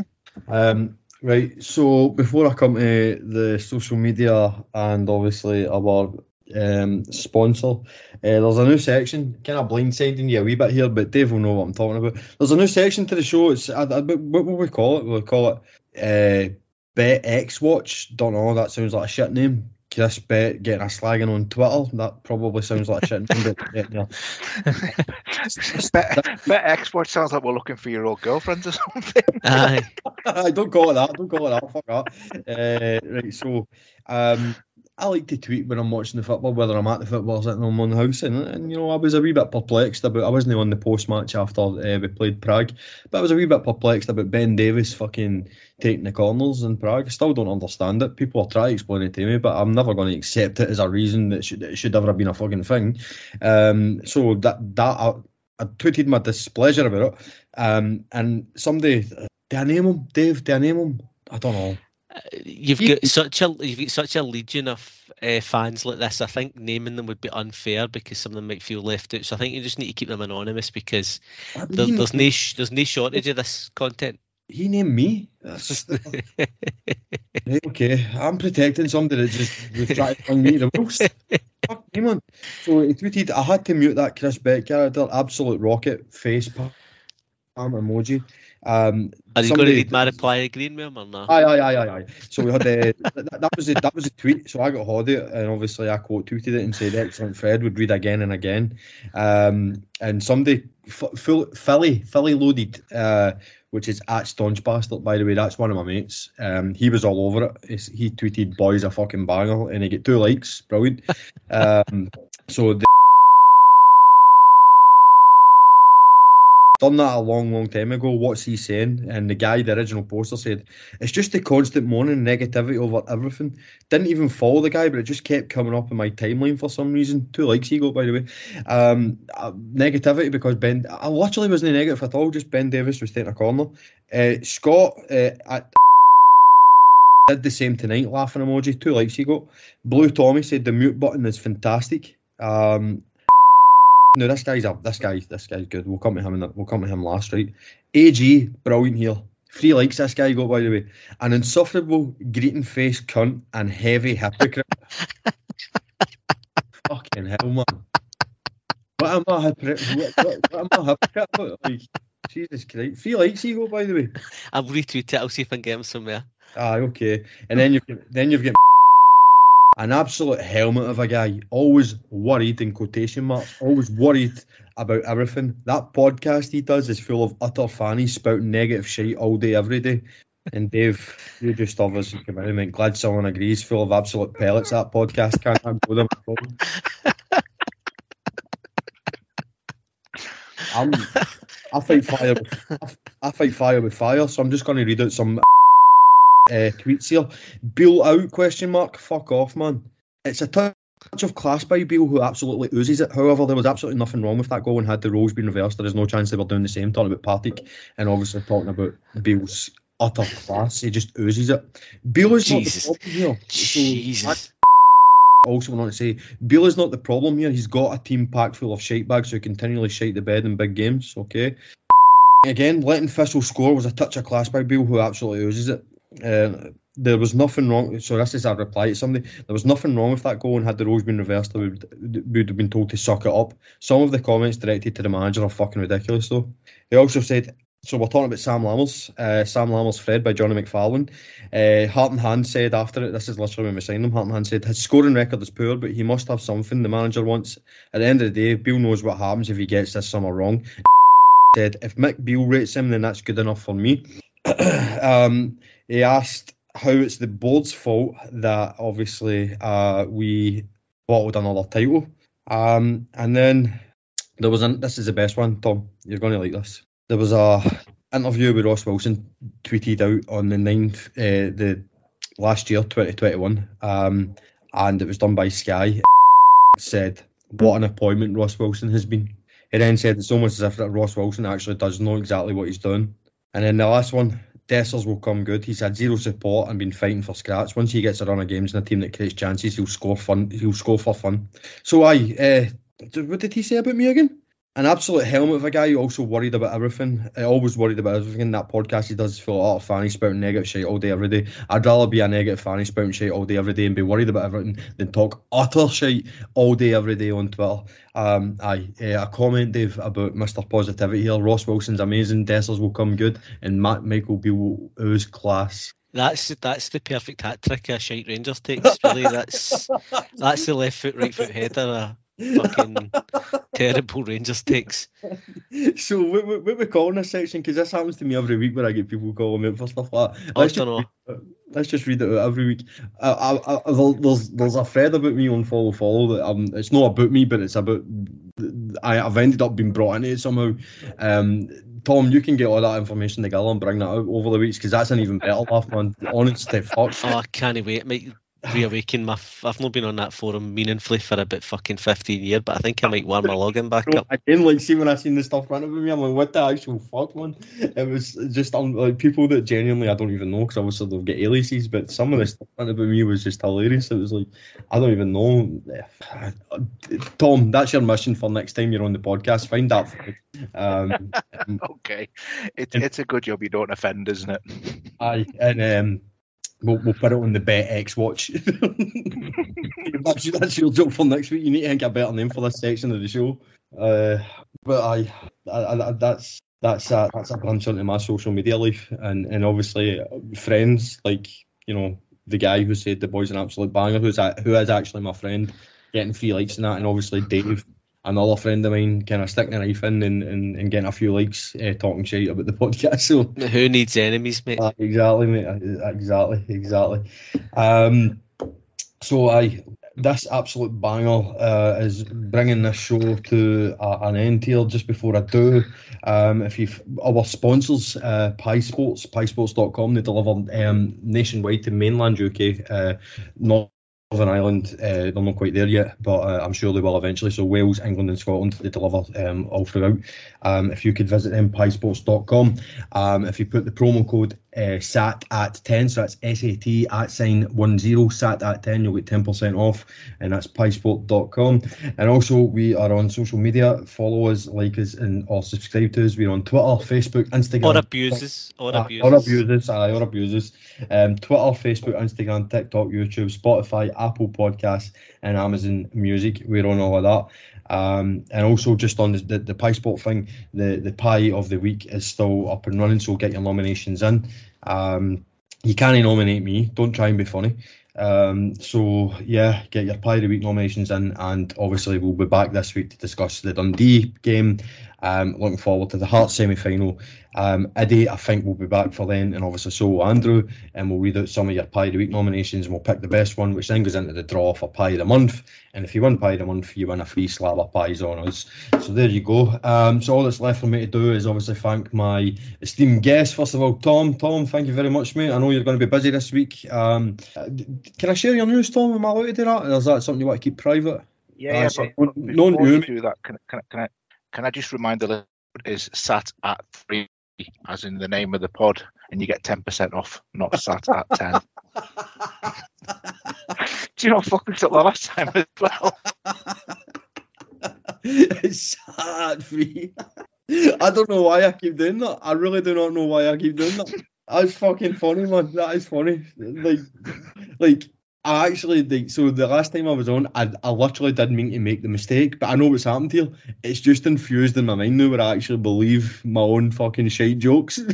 Speaker 1: Um, right. So before I come to the social media and obviously our um, sponsor. Uh, there's a new section, kind of blindsiding you a wee bit here, but Dave will know what I'm talking about. There's a new section to the show. It's I, I, what will we call it? We'll call it uh, Bet X Watch. Don't know. That sounds like a shit name. Chris Beck getting a slagging on Twitter. That probably sounds like a shit name. But, yeah,
Speaker 2: Bet, Bet X Watch sounds like we're looking for your old girlfriends or something.
Speaker 3: Aye.
Speaker 1: I don't call it that. Don't call it that. Fuck that. Uh, right. So. Um, I like to tweet when I'm watching the football, whether I'm at the football or sitting on the house. And, and, you know, I was a wee bit perplexed about. I wasn't on the post match after uh, we played Prague, but I was a wee bit perplexed about Ben Davies fucking taking the corners in Prague. I still don't understand it. People are trying to explain it to me, but I'm never going to accept it as a reason that should it should ever have been a fucking thing. Um, so that that I, I tweeted my displeasure about it. Um, and somebody, do I name him? Dave? Do I name him? I don't know.
Speaker 3: You've got such a you've got such a legion of uh, fans like this. I think naming them would be unfair because some of them might feel left out. So I think you just need to keep them anonymous because there, there's no there's no shortage of this content.
Speaker 1: He named me. Okay. I'm protecting somebody that just was trying to me the most. Fuck me, man. So he tweeted, I had to mute that Chris Beck character, absolute rocket face palm emoji. Um,
Speaker 3: Are you going to read my reply with him or not?
Speaker 1: Aye, aye, aye, aye, aye. So we had uh, that, that was the that was a tweet. So I got hold of it, and obviously I quote tweeted it and said, "Excellent, Fred would read again and again." Um, and somebody, f- full, Philly, Philly loaded, uh, which is at Staunch Bastard, by the way. That's one of my mates. Um, he was all over it. he tweeted, "Boys a fucking banger," and he get two likes. Brilliant. um, so. The, done that a long, long time ago. What's he saying? And the guy, the original poster, said it's just the constant moaning negativity over everything. Didn't even follow the guy, but it just kept coming up in my timeline for some reason. Two likes he got, by the way. Um, uh, negativity because Ben, I literally wasn't negative at all. Just Ben Davies was taking a corner. Uh, Scott uh, at did the same tonight, laughing emoji. Two likes he got. Blue Tommy said the mute button is fantastic. Um, no, this guy's up. This guy, this guy's good. We'll come to him. In the, we'll come to him last, right? Ag, brilliant here. Three likes this guy got by the way. An insufferable, greeting face cunt and heavy hypocrite. Fucking hell, man. What am I hypocrite? What, what, what am I hypocrite about? Like, Jesus Christ. Three likes he got by the way.
Speaker 3: I'll retweet it. I'll see if I can get him somewhere.
Speaker 1: Ah, okay. And then you've then you've got an absolute helmet of a guy, always worried in quotation marks, always worried about everything. That podcast he does is full of utter fannies spouting negative shit all day, every day. And Dave, you just obviously come in and glad someone agrees, full of absolute pellets. That podcast can't go them. I'm, I fight fire. With, I fight fire with fire. So I'm just going to read out some uh, tweets here. Beale out? Question mark. Fuck off, man. It's a touch of class by Beale, who absolutely oozes it. However, there was absolutely nothing wrong with that goal, and had the roles been reversed, there is no chance they were doing the same. Talking about Partick, and obviously talking about Beale's utter class, he just oozes it. Beale is Jesus. not the problem here.
Speaker 3: Jesus.
Speaker 1: So, also want to say Beale is not the problem here. He's got a team packed full of shite bags who continually shite the bed in big games. Okay. Again, letting Thistle score was a touch of class by Beale, who absolutely oozes it. Uh, there was nothing wrong. So this is a reply to somebody. There was nothing wrong with that goal, and had the roles been reversed, we would, would have been told to suck it up. Some of the comments directed to the manager are fucking ridiculous, though. He also said. So we're talking about Sam Lammers, uh, Sam Lammers Fred by Johnny McFarlane. Uh, Heart and Hand said after it, this is literally when we signed him, Heart and Hand said, his scoring record is poor, but he must have something the manager wants. At the end of the day, Beale knows what happens if he gets this summer wrong. said, if Mick Beale rates him, then that's good enough for me. um, he asked how it's the board's fault that obviously uh, we bottled another title. Um, and then there was an, this is the best one, Tom. You're going to like this. There was a interview with Ross Wilson tweeted out on the 9th, uh, the last year, 2021, um, and it was done by Sky. said, "What an appointment Ross Wilson has been." He then said it's almost as if that Ross Wilson actually does know exactly what he's doing. And then the last one, Dessers will come good. He's had zero support and been fighting for scraps. Once he gets a run of games in a team that creates chances, he'll score fun. He'll score for fun. So I, uh, what did he say about me again? An absolute helmet of a guy who also worried about everything. I always worried about everything. in That podcast he does feel of fanny spouting negative shit all day, every day. I'd rather be a negative fanny spouting shit all day, every day and be worried about everything than talk utter shit all day, every day on Twitter. Um, aye, uh, a comment, Dave, about Mr. Positivity here. Ross Wilson's amazing. Dessers will come good. And Matt Michael Beale ooze class.
Speaker 3: That's that's the perfect hat trick a shite Rangers takes. Really, that's that's the left foot, right foot header fucking terrible Rangers takes.
Speaker 1: So what, what, what we calling this section? Because this happens to me every week where I get people calling me for stuff like that. Let's, just read, let's just read it out every week. I, I, I, there's there's a thread about me on follow follow that um it's not about me, but it's about I, I've ended up being brought into it somehow. Um, Tom, you can get all that information together and bring that out over the weeks because that's an even better laugh, man. Honestly, fuck.
Speaker 3: Oh, I can't wait, mate reawaken my. F- I've not been on that forum meaningfully for about fucking fifteen years, but I think I might warm my login back
Speaker 1: Bro,
Speaker 3: up.
Speaker 1: I didn't like see when I seen the stuff running with me. I'm like, what the actual fuck, man? It was just um, like people that genuinely I don't even know because obviously they'll get aliases, but some of the stuff running with me was just hilarious. It was like I don't even know. Tom, that's your mission for next time you're on the podcast. Find that. thread. Um,
Speaker 2: Okay, it, it's a good job you don't offend, isn't it?
Speaker 1: aye, and um, we'll, we'll put it on the Bet X Watch. that's, that's your job for next week. You need to think a better name for this section of the show. Uh, but I, I, I that's that's a, that's a into my social media life, and and obviously uh, friends like you know the guy who said the boy's an absolute banger, who's who is actually my friend, getting free likes and that, and obviously Dave. Another friend of mine kind of sticking a knife in and, and, and getting a few likes, uh, talking shit about the podcast. So
Speaker 3: Who needs enemies, mate?
Speaker 1: uh, exactly, mate. uh, Exactly, exactly. Um, so I this absolute banger uh, is bringing this show to a, an end here. Just before I do, um, if you our sponsors, uh, Pie Sports, PieSports.com, they deliver um, nationwide to mainland UK, uh, not. Northern Ireland, uh, they're not quite there yet, but uh, I'm sure they will eventually. So Wales, England, and Scotland, they deliver um, all throughout. Um, if you could visit them, piesports.com. Um, if you put the promo code uh, SAT at 10, so that's SAT at sign 10, SAT at 10, you'll get 10% off, and that's piesport.com. And also, we are on social media. Follow us, like us, and or subscribe to us. We're on Twitter, Facebook, Instagram.
Speaker 3: Or abuses. Or abuses.
Speaker 1: Or abuses, aye, or abuses. Um, Twitter, Facebook, Instagram, TikTok, YouTube, Spotify, Apple Podcasts, and Amazon Music. We're on all of that. Um, and also just on the, the, the pie spot thing, the, the pie of the week is still up and running, so get your nominations in. Um, you can't nominate me, don't try and be funny. Um, so yeah, get your pie of the week nominations in, and obviously we'll be back this week to discuss the Dundee game. Um, looking forward to the Hearts semi final. Um, Eddie, I think we'll be back for then, and obviously so will Andrew, and we'll read out some of your pie of the week nominations, and we'll pick the best one, which then goes into the draw for pie of the month. And if you win pie of the month, you win a free slab of pies on us. So there you go. Um, so all that's left for me to do is obviously thank my esteemed guest. First of all, Tom. Tom, thank you very much, mate. I know you're going to be busy this week. Um, can I share your news, Tom? Am I allowed to do that? Or is that something you want to keep private?
Speaker 2: Yeah,
Speaker 1: Uh,
Speaker 2: yeah.
Speaker 1: so no- no-
Speaker 2: you do that, can, can, can I can I just remind the listeners is sat at three, as in the name of the pod, and you get ten percent off, not sat at ten. Do you know I fucking up the last time as well?
Speaker 1: it's sad free. I don't know why I keep doing that. I really do not know why I keep doing that. That's fucking funny, man. That is funny. Like, like I actually like. So the last time I was on, I, I literally did mean to make the mistake, but I know what's happened here. It's just infused in my mind now, where I actually believe my own fucking shite jokes.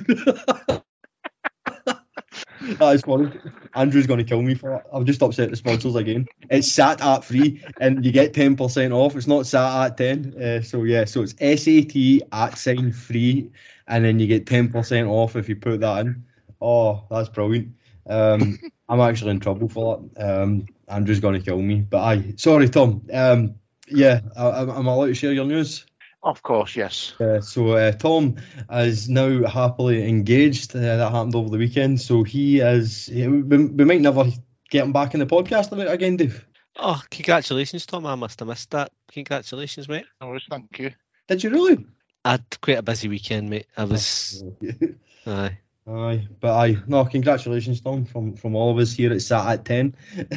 Speaker 1: That is funny. Andrew's going to kill me for that. I've just upset the sponsors again. It's sat at free and you get 10% off. It's not sat at 10. Uh, so, yeah, so it's SAT at sign free and then you get 10% off if you put that in. Oh, that's brilliant. Um, I'm actually in trouble for that. Um, Andrew's going to kill me. But I, sorry, Tom. Um, yeah, I, I'm I'm allowed to share your news.
Speaker 2: Of course, yes.
Speaker 1: Uh, so uh, Tom is now happily engaged. Uh, that happened over the weekend. So he is. We, we might never get him back in the podcast about it again, Dave.
Speaker 3: Oh, congratulations, Tom. I must have missed that. Congratulations, mate.
Speaker 2: No worries, thank you.
Speaker 1: Did you really?
Speaker 3: I had quite a busy weekend, mate. I was. Aye.
Speaker 1: Aye, but aye, no, congratulations, Tom, from from all of us here at Sat at ten.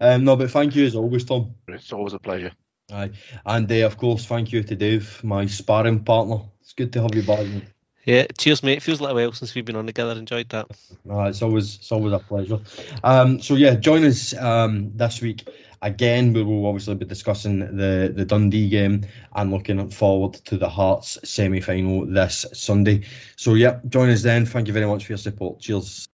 Speaker 1: um, no, but thank you as always, Tom.
Speaker 2: It's always a pleasure.
Speaker 1: Aye, and uh, of course, thank you to Dave, my sparring partner. It's good to have you back. mate.
Speaker 3: Yeah, cheers, mate. It Feels like a while since we've been on together. Enjoyed that.
Speaker 1: Uh, it's always it's always a pleasure. Um, so yeah, join us um, this week again. We will obviously be discussing the the Dundee game and looking forward to the Hearts semi final this Sunday. So yeah, join us then. Thank you very much for your support. Cheers.